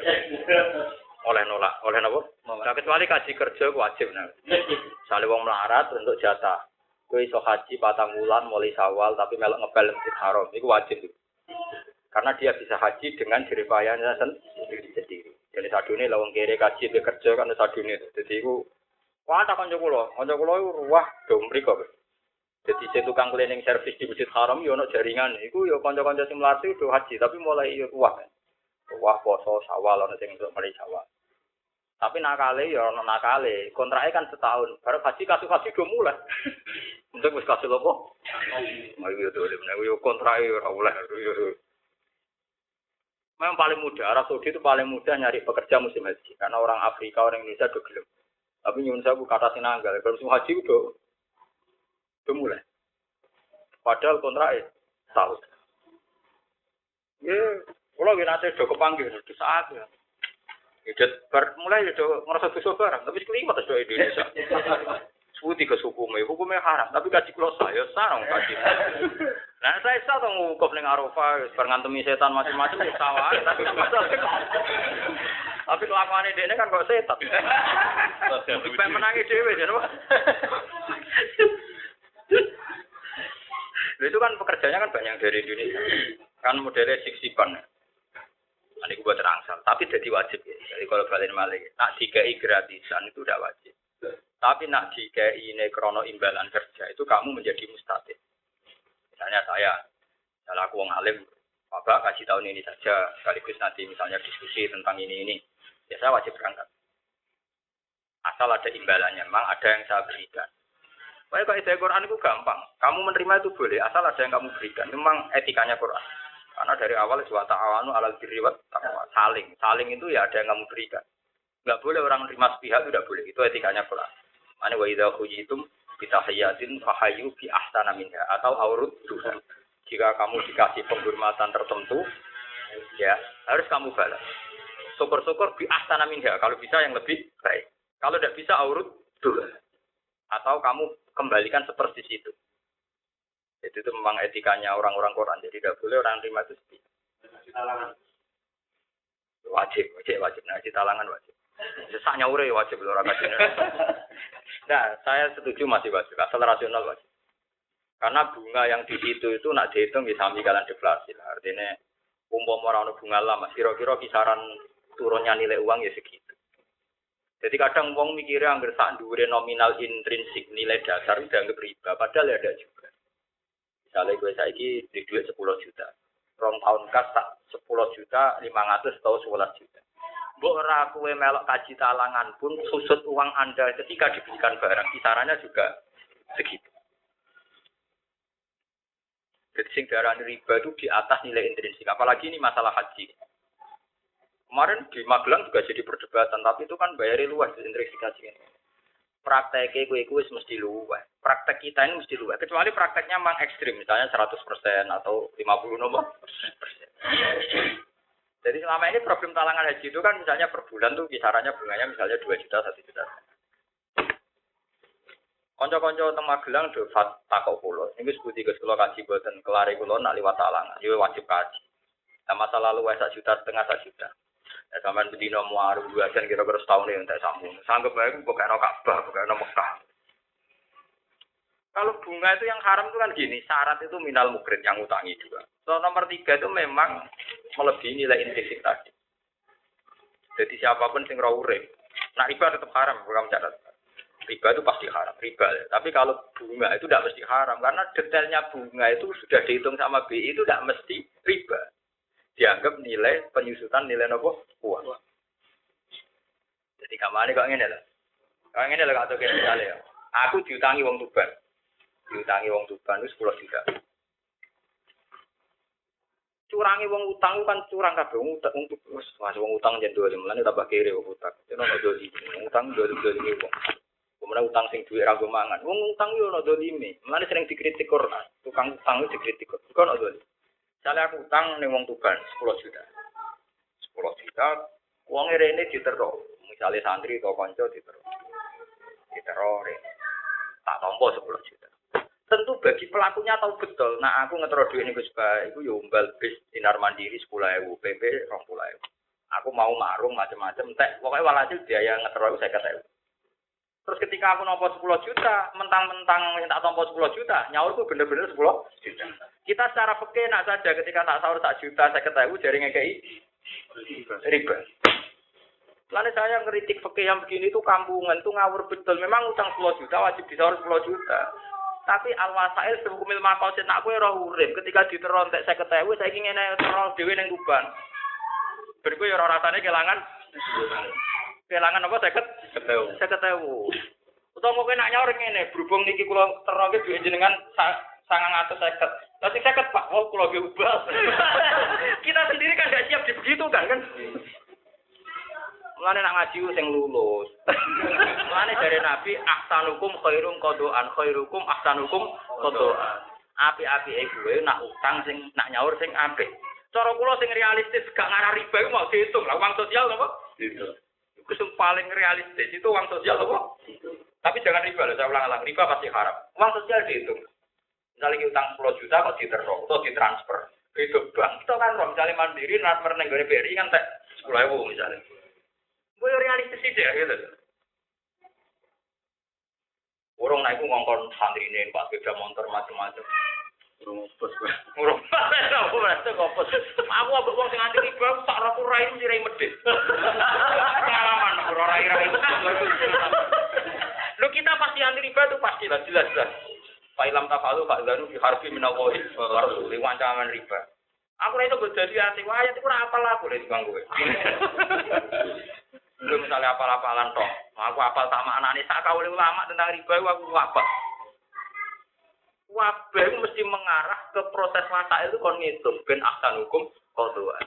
oleh nolak, oleh nopo. Nah, kecuali kaji kerja wajib nah. Misalnya wong melarat untuk jatah. Kue iso haji patang bulan mulai sawal tapi melok ngepel masjid haram, itu wajib. Karena dia bisa haji dengan jeripayanya sendiri sendiri. Jadi satu ini lawang kiri kaji bekerja kan satu ini. Jadi itu Wah, tak kanca kula, kanca kula iku ruwah do mriko. Jadi saya tukang cleaning service di Masjid Haram yo ono jaringan. Iku yo kanca-kanca sing mlati udah haji, tapi mulai yo wah. Wah poso sawal ono sing untuk mulai sawal. Tapi nakale yo ono nakale. Kontraknya kan setahun. Baru haji kasus haji udah mulai. [laughs] Untuk wis kasus lopo? Ayo yo tuh, yo kontrak yo ora oleh. Memang paling mudah, Arab Saudi itu paling mudah nyari pekerja musim haji. Karena orang Afrika, orang Indonesia udah gelem. Tapi nyun saya kata sinanggal. Kalau musim haji udah itu mulai. Padahal kontrak tahun. Ya, kalau kita nanti udah kepanggil, itu saat ya. Ya, mulai udah ngerasa dosa barang, tapi kelima terus do Indonesia. [laughs] Suti ke hukumnya, hukumnya haram, tapi gaji kulo saya sarang gaji. [laughs] Nah, saya sah tuh ngukuf ning Arafah, berngantemi setan macam-macam ya sawah, tapi masalah. Tapi kelakuannya dia kan kok setan. Pengen menangi dewe, jadi itu kan pekerjaannya kan banyak dari Indonesia. Kan modelnya siksipan. Nah, ini terangsal. Tapi jadi wajib ya. Jadi kalau balik malik, nak dikai gratisan itu udah wajib. Tapi nak dikai ini krono imbalan kerja itu kamu menjadi mustahil. Misalnya saya, saya aku wong alim, Bapak kasih tahun ini saja, sekaligus nanti misalnya diskusi tentang ini ini, ya saya wajib berangkat. Asal ada imbalannya, memang ada yang saya berikan. Kalau ide Quran itu gampang. Kamu menerima itu boleh, asal ada yang kamu berikan. Memang etikanya Quran. Karena dari awal suatu awanu alal diriwat saling. Saling itu ya ada yang kamu berikan. Enggak boleh orang menerima sepihak itu tidak boleh. Itu etikanya Quran. Mana wa idza khuyitum hayatin fahayu bi ahsana minha atau aurut duha. Jika kamu dikasih penghormatan tertentu, ya harus kamu balas. Syukur-syukur bi ahsana minha. Kalau bisa yang lebih baik. Kalau tidak bisa aurut duha. Atau kamu kembalikan seperti itu. Jadi itu memang etikanya orang-orang Quran. Jadi tidak boleh orang terima itu. Wajib, wajib, wajib. Nah, talangan wajib. Sesaknya ure wajib orang [laughs] kasih. Nah, saya setuju masih wajib. Asal rasional wajib. Karena bunga yang di situ itu nak dihitung bisa sami kalian deflasi. Artinya umpama orang bunga lama, kira-kira kisaran turunnya nilai uang ya segitu. Jadi kadang wong mikirnya anggar sak dhuwure nominal intrinsik nilai dasar udah anggap riba, padahal ya ada juga. Misalnya gue saiki di duit 10 juta. Rong tahun kas tak 10 juta, 500 atau 11 juta. Mbok ora kowe melok kaji talangan pun susut uang Anda ketika diberikan barang kisarannya juga segitu. Jadi sing riba itu di atas nilai intrinsik. Apalagi ini masalah haji. Kemarin di Magelang juga jadi perdebatan, tapi itu kan bayari luas intrikasinya. Prakteknya kue kue mesti luas. Praktek kita ini mesti luas. Kecuali prakteknya memang ekstrim, misalnya 100% atau 50 nomor. Jadi selama ini problem talangan haji itu kan misalnya per bulan tuh kisarannya bunganya misalnya 2 juta, 1 juta. Konco-konco teng Magelang do takok kula. Niku sebuti Gus kula kaji boten kelari kula nak liwat talangan. Yo wajib kaji. Nah, masa lalu wes juta setengah sak juta. Ya sampean bedino muaru dua kira-kira setahun yang tak sambung. Sanggup bae bukan no Ka'bah, bukan no Mekah. Kalau bunga itu yang haram itu kan gini, syarat itu minal mukrid yang utangi juga. So, nomor tiga itu memang melebihi nilai intrinsik tadi. Jadi siapa pun sing urip, nah riba tetap haram, bukan catat. Riba itu pasti haram, riba. Tapi kalau bunga itu tidak mesti haram, karena detailnya bunga itu sudah dihitung sama BI itu tidak mesti riba dianggap nilai penyusutan nilai nopo uang. Jadi kamane kok ngene lho. Kok ngene lho kok misale ya. Aku diutangi wong Tuban. Diutangi wong Tuban itu 10 juta. Curangi wong utang kan curang kabeh wong utang wis masuk wong utang jen dua mulane tambah kere wong utang. Itu ono doli. Wong utang dua doli wong. Kemudian utang sing duit ragu mangan. Wong utang yo ono dolime. Mulane sering dikritik Quran. Tukang utang itu dikritik. Kok ono doli. Misalnya aku utang nih wong Tuban 10 juta. 10 juta, uang ini ditero. Misalnya santri atau konco ditero. Ditero ini. Tak tompo 10 juta. Tentu bagi pelakunya tahu betul. Nah aku ngetero duit ini Gus Itu umbal bis dinar mandiri 10 ewu, PP 20 ewu. Aku mau marung macam-macam. Tek, pokoknya walhasil biaya ngetero itu saya kata Terus ketika aku nompo 10 juta, mentang-mentang minta tompo 10 juta, nyaurku bener-bener 10 juta. Kita secara peke nak saja ketika tak sahur tak juta saya ketahui dari ngekei riba. Lalu saya ngeritik peke yang begini itu kampungan itu ngawur betul. Memang utang 10 juta wajib disahur 10 juta. Tapi al wasail sehukumil makosin aku roh urip ketika diterontek saya ketahui saya ingin terol dewi neng kuban. Beriku ya rasanya kehilangan kehilangan apa saya ketahui. Saya ketahui. Utang mau kena nyaur ini berhubung niki kulo terol duit jenengan sangat atas seket. Tapi seket pak, oh kalau ubah. [laughs] Kita sendiri kan gak siap begitu kan kan. Mulane nak ngaji sing lulus. [laughs] Mulane dari Nabi ahsanukum khairum qadoan khairukum ahsanukum qadoan. Api-api e gue nak utang sing nak nyaur sing apik. Cara kula sing realistis gak ngarah riba iku mau dihitung lah uang sosial apa? Itu. Itu paling realistis itu uang sosial apa? Tapi jangan riba loh, saya ulang-ulang. Riba pasti haram. Uang sosial dihitung. Misalnya utang 10 juta kok diterok atau ditransfer. Itu bank. Itu kan. Misalnya mandiri, transfer nenggone BRI kan tak 10 ribu misalnya. Gue realistis sih ya gitu. Orang naik ngongkon santri ini, pak sepeda motor macam-macam. Urung pos gue. Urung apa berarti kok pos. Aku apa uang sing anti riba, tak roku rai mesti rai medit. Pengalaman ora rai rai. Lu kita pasti anti riba itu pasti lah jelas jelas. Pak Ilham tafalu Pak Zanu di harfi minawahi warasuli wancaman riba. Aku itu gue jadi hati wayat itu apa lah aku dari bang gue. Lu misalnya apa-apalan toh. Aku apal sama anane sak oleh ulama tentang riba aku apa? Wabah itu mesti mengarah ke proses mata itu kon ngitung ben ahsan hukum kodoan.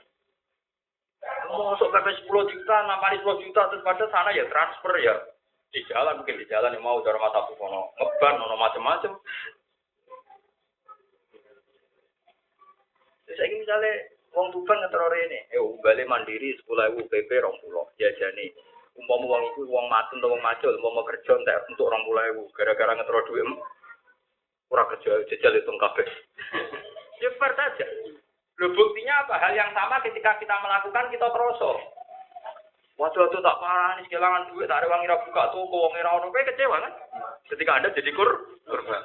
Masuk PP 10 juta, namanya 10 juta, terus pada sana ya transfer ya. Di jalan, mungkin di jalan yang mau dari mata kono ngeban, ono macam-macam. Saya ingin misalnya Wong Tuban ngeteror ini, eh balik mandiri sekolah ibu PP rong pulau, ya jadi umpama uang itu uang matun atau uang macul, umpama kerja entek untuk rong pulau ibu, gara-gara ngeteror duit, kurang kerja jajal itu kabeh. [laughs] Ya fair saja. Lo buktinya apa? Hal yang sama ketika kita melakukan kita terus. Waktu itu tak parah nih kehilangan duit, tak ada uang buka toko, uang ira ono, kecewa kan? Ketika ada jadi kur, kurban.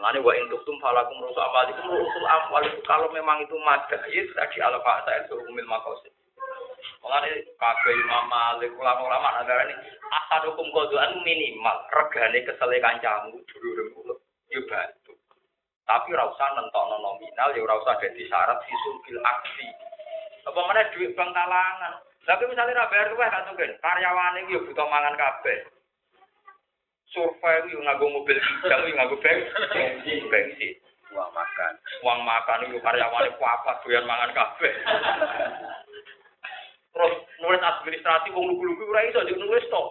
Mulane wa intukum falakum rusul amalikum rusul amwal itu kalau memang itu madai itu tadi ala fa'ta itu umil makosid. Mulane kabeh Imam Malik ulama-ulama negara ini asadukum kodoan minimal regane kesele kancamu dulure kula yo bantu. Tapi ora usah nentokno nominal ya ora usah dadi syarat sisul bil aksi. Apa mana duit bank talangan. Tapi misalnya ra bayar kuwi gak mungkin. Karyawane iki yo butuh mangan kabeh survei itu nganggo mobil kijang itu nganggo bensin. Bensin. Uang makan. Uang makan itu karyawan itu apa doyan mangan kafe terus nulis administrasi wong lugu-lugu ora iso nulis to.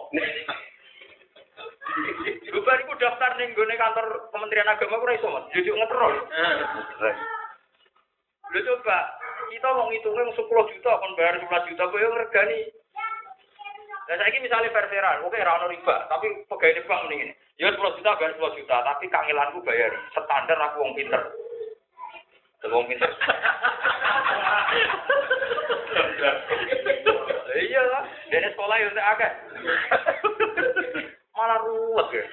Bukan iku daftar ning gone kantor Kementerian Agama ora iso mas, jujuk ngetrol. Lho coba, kita mau ngitungnya 10 juta kon bayar 11 juta kowe ngergani Nah, saya misalnya verseran, oke, rano riba, tapi pegawai bank ini, ya 10 juta, bayar 10 juta, tapi kangelanku bayar, standar aku wong pinter. Wong pinter. Iya lah, dari sekolah ya udah agak. Malah ruwet ya.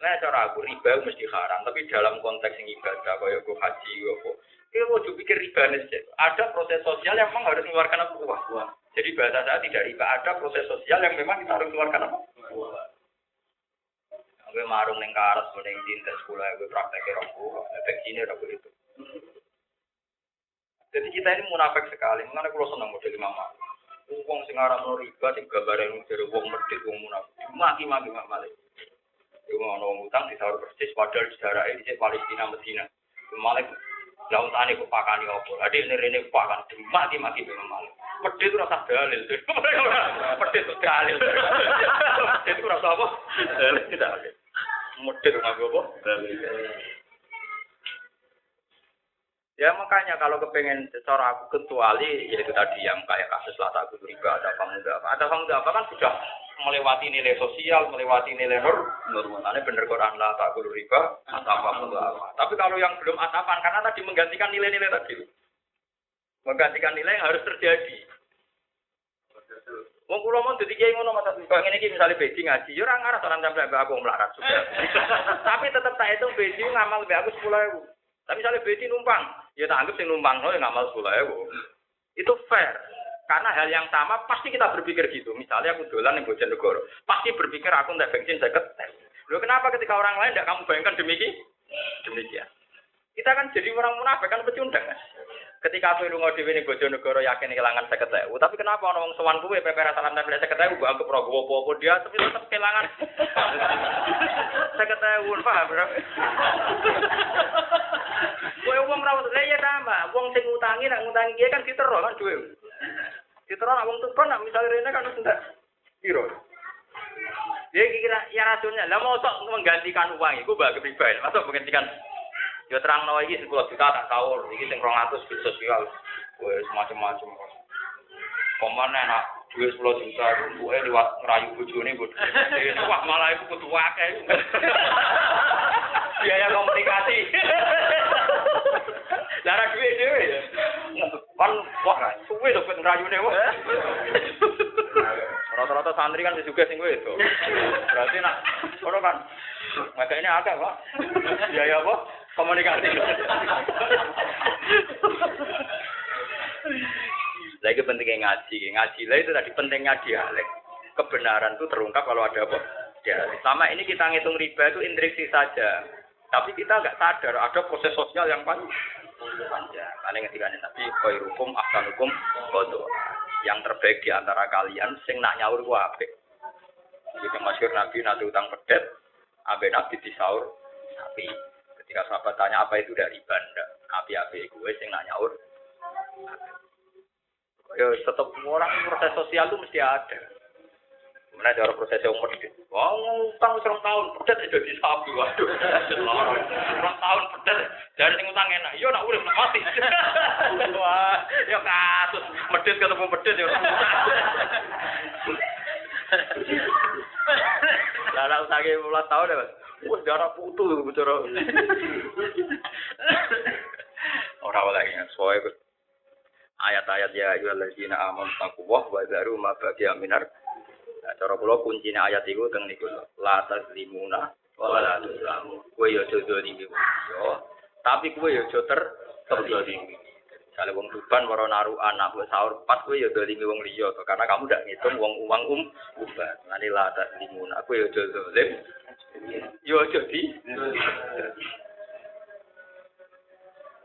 Nah, cara aku riba mesti haram, tapi dalam konteks yang ibadah, kayak aku haji, aku, kita mau pikir riba nih, ada proses sosial yang memang harus mengeluarkan apa uang. Jadi bahasa saya tidak riba, ada proses sosial yang memang kita harus keluarkan apa? Gue marung neng karas, gue neng dinta sekolah, gue prakteknya rokok, efek sini udah begitu. Jadi kita ini munafik sekali, mengenai kalau senang model mama. Uang sing aran no riba, sing gambar yang dari uang medit, uang munafik. Maki-maki mak malik. Gue mau ngomong utang di sahur persis, padahal di daerah ini Palestina, Medina. Malik Lalu tani kupakani opo. Adik ini rene kupakan mati-mati memang malu. Pedhe itu rasa dalil. [laughs] Pedhe itu dalil. Pedhe itu rasa apa? Dalil dalil. Pedhe itu nganggo apa? Dalil. Ya makanya kalau kepengen secara aku kecuali yaitu tadi yang kayak kasus lata aku riba ada pemuda apa ada pemuda apa kan sudah melewati nilai sosial melewati nilai nur normalnya bener Quran lah tak riba apa tapi kalau yang belum atapan karena tadi menggantikan nilai-nilai tadi menggantikan nilai yang harus terjadi Wong kula mau dadi kiai ngono mata kok ngene iki misale beji ngaji yo ora ngarah salam sampe aku melarat. [laughs] Tapi tetep tak hitung beji ngamal mbak aku 10.000. Tapi misalnya beji numpang, ya tak anggap sing numpang ya ngamal 10.000. Itu fair. Karena hal yang sama pasti kita berpikir gitu. Misalnya aku dolan di Bojonegoro, pasti berpikir aku ndak bensin saya tes. Loh kenapa ketika orang lain tidak kamu bayangkan demikian? Demikian. Kita kan jadi orang munafik kan pecundang kan? Ketika aku lunga dhewe ning Bojonegoro yakin kehilangan 50.000, tapi kenapa ana wong sowan kuwe peper salam tempel 50.000 mbok anggap rogo apa-apa dia tapi tetap kehilangan 50.000 paham bro? Kowe wong ra lha ya tambah, wong sing ngutangi nak ngutangi dia kan ditero kan duwe. Ditero nak wong tuban nak misalnya rene kan ndak piro. Dia kira ya rasulnya, lah mau sok menggantikan uang itu bagi pribadi, masuk menggantikan Ya terang nawa iki 10 juta tak tahu, iki sing 200 di sosial. Wes macam-macam. Pemane nak duit 10 juta gue lewat ngerayu bojone bodoh. Wah malah itu kudu akeh. Biaya komunikasi. Lara duit dhewe ya. Kan wah suwe to ben ngrayune wah. Rata-rata santri kan juga sing itu. Berarti nak ono kan. Maka ini akeh, Pak. Biaya apa? komunikasi. Lagi pentingnya ngaji, ngaji lah itu tadi pentingnya dialek. Kebenaran itu terungkap kalau ada apa? Dialek. Sama ini kita ngitung riba itu intriksi saja. Tapi kita nggak sadar ada proses sosial yang panjang. Panjang. Karena ketika nanti koi hukum, ahsan hukum, bodoh. yang terbaik di antara kalian sing nak nyaur ku apik. Jadi masyhur Nabi nanti utang pedet, abe Nabi disaur sapi. Ketika sahabat tanya apa itu dari banda, api-api gue sing nak nyaur. Ya tetap orang proses sosial itu mesti ada. Mana ada proses yang medit. Wah, utang serong tahun pedet jadi sapi. Waduh, serong tahun pedet. Dari sing utang enak. Yo nak urip nak mati. Wah, ya kasus medit ketemu medit ya. Lah nak 15 tahun ya. Wah, darah putu bicara. Ora oleh soalnya ayat-ayat ya ayyuhallazina amanu taqwa wa daru ma baqiya Nah, cara kula kuncine ayat iku teng niku la tazlimuna wa la tuzlamu. Kowe yo aja dolimi yo. Tapi kowe yo aja ter terdolimi. Misalnya wong duban waro naruh anak buat sahur pas kowe yo dolimi wong liya karena kamu ndak ngitung wong uang um uban. Nanti la tazlimuna. Kowe yo aja dolim. Yo aja di.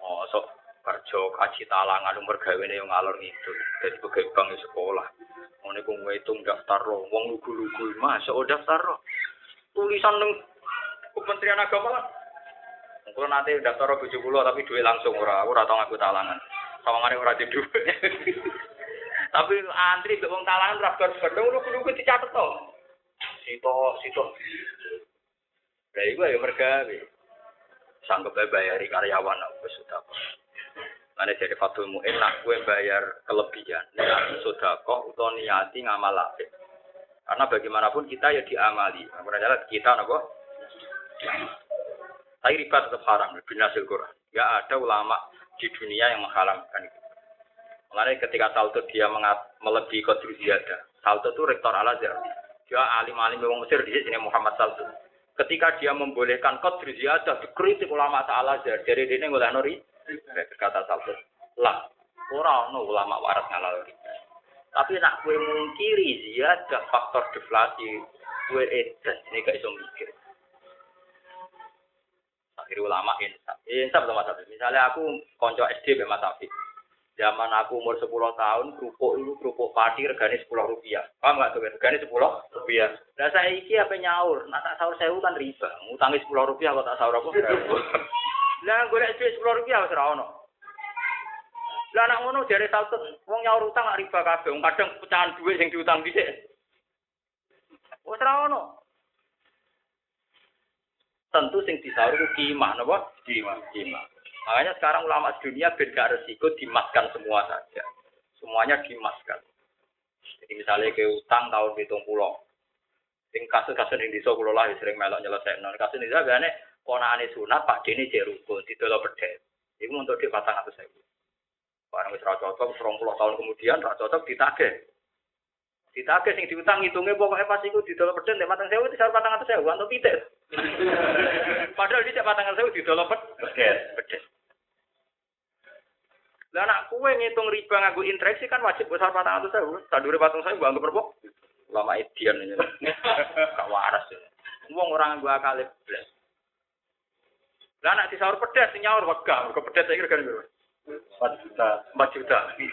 Oh, sok kerja kaji talangan umur gawene yang ngalor ngidul. Jadi pegawai bank sekolah. Ngene ku ngitung daftar roh, wong lugu-lugu masuk oh daftar roh. Tulisan neng Kementerian Agama lah. Kalau nanti daftar roh 70 tapi duit langsung ora, ora tau ngaku talangan. Sawangane ora di duit. [laughs] tapi antri mbek wong talangan ora bar bedong lugu-lugu dicatet to. Sito, sito. Lah iku ya mergawe. Sanggup bayari karyawan wis sudah. Ane jadi fatul mu'in nak gue bayar kelebihan. Niati sodako atau niati ngamal apik. Karena bagaimanapun kita ya diamali. Makanya kita nopo. Tapi riba tetap haram. Binasil Quran. Gak ada ulama di dunia yang mengharamkan itu. Mengenai ketika Salto dia mengat, melebihi kodru ziyadah. Salto itu rektor Al Azhar. Dia alim-alim orang Mesir di sini Muhammad Salto. Ketika dia membolehkan kodru ziyadah, dikritik ulama Al Azhar. Jadi dia ngulai nori kata Saltus lah ora ono ulama waras ngalal riba tapi nak kue mungkiri ziyadah faktor deflasi. Kue edan ini gak iso mikir. Akhirnya ulama insaf. Insaf sama Safi misalnya aku konco SD be Mas Safi zaman aku umur 10 tahun kerupuk itu kerupuk padi regane 10 rupiah. Paham gak tuh regane 10 rupiah. Nah saya iki apa nyaur? Nah tak sahur sewu kan riba ngutangi 10 rupiah kok tak sahur aku [laughs] lah golek duit 10 rupiah wis ora ono. Lah anak ngono jare saltut wong nyaur utang gak riba kabeh, kadang pecahan duit sing diutang dhisik. Wis ora ono. Tentu sing disaur ku kimah napa? Kimah, kimah. Makanya sekarang ulama dunia ben gak resiko dimaskan semua saja. Semuanya dimaskan. Jadi misalnya ke utang tahun hitung pulau. Sing kasus-kasus yang di kula lah sering melok nyelesaikan. Kasus ini gane ponane sunat Pak Dene jek rukun didolo pedet. Iku untuk di patang atau saya. Barang wis ra cocok 20 tahun kemudian ra cocok ditagih. Ditagih sing diutang ngitungnya pokoknya pas iku didolo pedet nek patang sewu disar sewu atau pitik. [laughs] Padahal dicek patang atau sewu didolo pedet. Pedet. Lah anak kue ngitung riba nganggo interaksi kan wajib besar patang atau sewu. Sadure patang sewu anggap berapa? Lama edian ini. [laughs] Gak waras ya. Wong orang nganggo akal blas. Lah anak disaur pedas nyaur wegah, mergo pedas saya kira berapa? 4 juta. 4 juta. 5.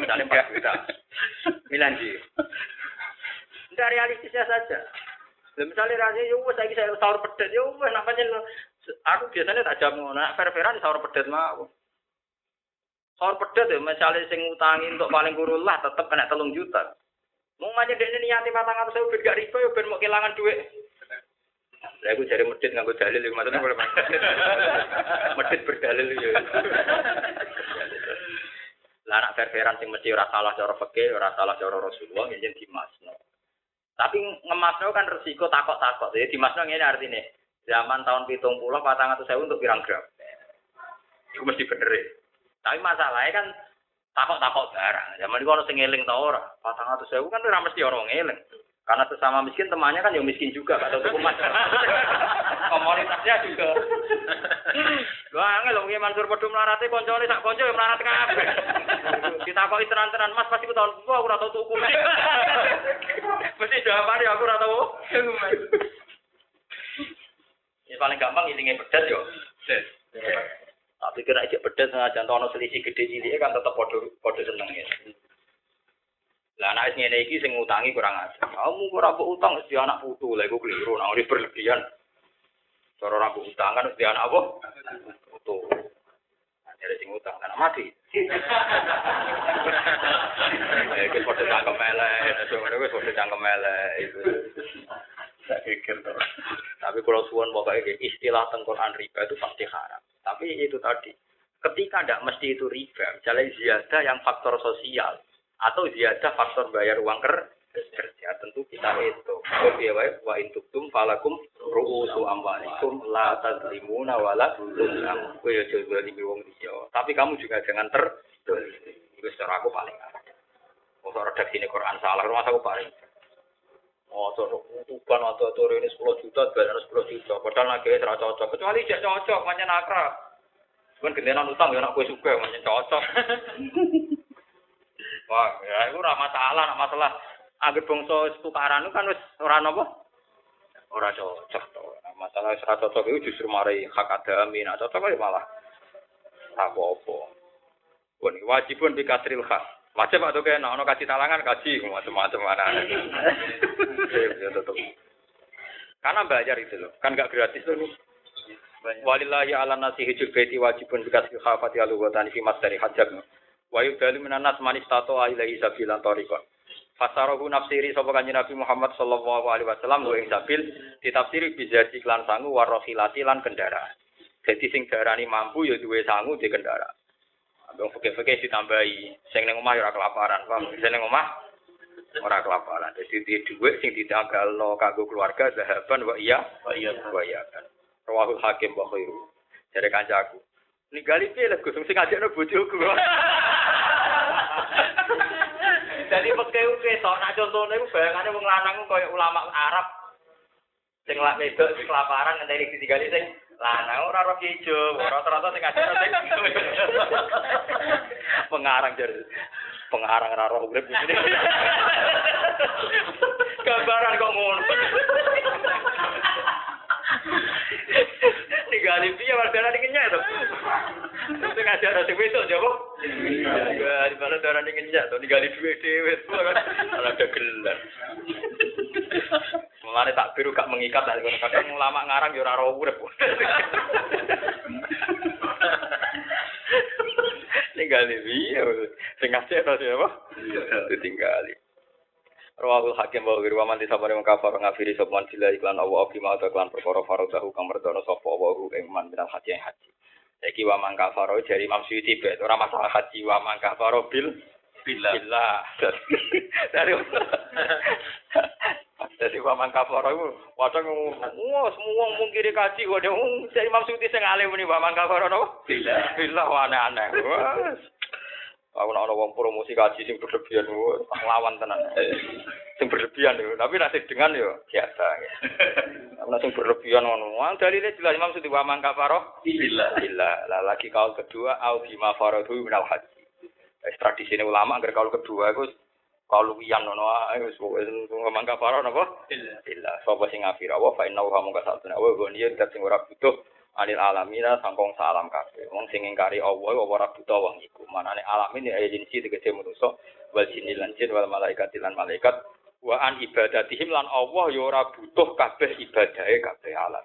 Misalnya 4 juta. Milan ji. Tidak realistisnya saja. Lah misalnya rasanya yo wis saiki saya sahur pedas yo wis nak pancen aku biasanya tak jam ngono, nak fair-fairan sahur pedas mau. Sahur pedas ya misalnya sing ngutangi untuk paling kurun lah tetep kena telung juta. Mau ngajak dia niati matang atau saya gak riba yo ben mau kehilangan duit. Lah aku cari medit nganggo dalil iki maksudnya boleh medit berdalil ya. Lah anak fair-fairan sing mesti ora salah cara fikih, ora salah cara Rasulullah yen dimasno. Tapi ngemasno kan resiko takok-takok. Jadi dimasno ngene artinya zaman tahun pitung puluh patang atau saya untuk pirang gram. Itu mesti bener ya. Tapi masalahnya kan takok-takok barang. Zaman itu orang sing eling ta ora. Patang atau saya kan ora mesti orang eling. Karena sesama miskin temannya kan yang miskin juga, tuku mas. [laughs] Komunitasnya juga. [laughs] Gua angel nggih Mansur padha mlarate koncone sak kanca yo mlarat kabeh. [laughs] Ditakoki tenan-tenan Mas pasti tahun gua aku ora tau tuku. Mesti jawabane aku ora tau. Ini paling gampang ilinge pedet yo. Tapi kena ijek pedes senajan ono selisih gede cilik kan tetep padha padha seneng ya. Lah anak ngene iki sing ngutangi kurang aja. Kamu ora mbok utang mesti anak putu, lha iku keliru, nek ora berlebihan. Cara ora mbok utangan mesti anak apa? Putu. Jadi sing utang anak mati. Ya iki padha cangkem nek ngono wis padha cangkem elek itu. Saya pikir. Tapi kalau suwon pokoknya istilah tengkoran riba itu pasti haram. Tapi itu tadi, ketika tidak mesti itu riba, misalnya ziyadah yang faktor sosial, atau ziyadah faktor bayar uang kerja, tentu kita itu. Oke, baik, wa intuktum falakum ru'usu amwalikum la tadlimuna wala tuzlam. Kowe ya coba di wong dia. Tapi kamu juga jangan ter itu secara aku paling. Kalau redaksi ini Quran salah, rumah aku paling Oh, tuban atau tuh ini 10 juta, bayar 10 juta. Padahal lagi serah cocok. Kecuali tidak cocok, makanya nakra. Cuman gendenan utang ya nak kue suka, makanya cocok. [laughs] Wah, ya itu ramah masalah, nak masalah. Agar bangsa tukaran kan wis ora napa? Ora cocok to. Nah, masalah ora cocok itu justru mari hak adami, nak cocok ya malah apa-apa. Pun wajibun bi kasril hak. Wajib atau kayak nah, kasih talangan kaji macam-macam mana. ya. Karena bayar itu loh, kan nggak gratis loh. Walillahi ala nasi hijul baiti wajibun bi kasril khafati alu wa tani fi dari hajab. Wa yudalu minan nas man istato ilaihi sabilan tariqan. Fasarohu nafsiri sapa kanjeng Nabi Muhammad sallallahu alaihi wasallam wa ing sabil ditafsiri bisa iklan sangu warohilati lan kendaraan. Jadi sing darani mampu ya duwe sangu di kendaraan. Wong fikih-fikih ditambahi, sing ning omah ya ora kelaparan, paham? Sing ning omah ora kelaparan. Dadi di dhuwit sing ditanggalno kanggo keluarga zahaban wa iya wa iya wa iya kan. Rawahul Hakim wa khairu. Jare kancaku. Ninggali piye lho Gus sing ngajakno bojoku. [laughs] Jadi pakai uke tok nak contone iku bayangane wong lanang koyo ulama Arab sing lak wedok kelaparan ngenteni ditinggali sing lanang ora roh ijo, rata-rata sing ngajar sing [laughs] pengarang jar. Pengarang ora roh urip ngene. [laughs] Gambaran kok ngono. [laughs] Ningali piye wargane iki nyek to. Sing ngajar sing jowo. Ya, di mana darah ini ngenyak, tuh ningali duit dewe, ada gelar. Mulane tak biru gak mengikat lah kadang lama ngarang ya ora urip. Tinggali piye sing ngasih to siapa? Ditinggali. Rawahul Hakim wa ghairu man disabare wong kafir ngafiri sapa sila iklan Allah abi ma iklan perkara faradahu kang merdono sapa wa ing man minal haji haji. [laughs] [laughs] Jadi wa mangka faro dari Imam Syuuti bet ora masalah haji wa mangka faro bil bila. bila. dari Jadi wa mangka faro itu wadah ngomong wah semua ngomong kiri kaji wadah ngomong dari Imam Syuuti saya ngalih ini wa mangka faro no bila bila aneh aneh wah Aku nak wong promosi kaji sing berlebihan, lawan tenan. Sing berlebihan itu, tapi nasib dengan yo biasa. [laughs] Aku sing berlebihan ngono. Wong dalile jelas Imam Suti paman kafaro. Bila, bila. Lah lagi kaul kedua, au bima faradu minal haji. Tradisi ini ulama agar kaul kedua itu kalau wiyan nono ae wis wis ngomong kafaro napa? Illa. Sapa sing ngafira wa fa inna wa mungka satuna wa goniya dat sing ora butuh anil alamina sangkong salam kabeh. Wong sing ngingkari Allah ora butuh wong iku. Manane alamin ya jinsi tegese manusa wal jinni lan jin wal malaikat lan malaikat wa an ibadatihim lan Allah ya ora butuh kabeh ibadahe kabeh alam.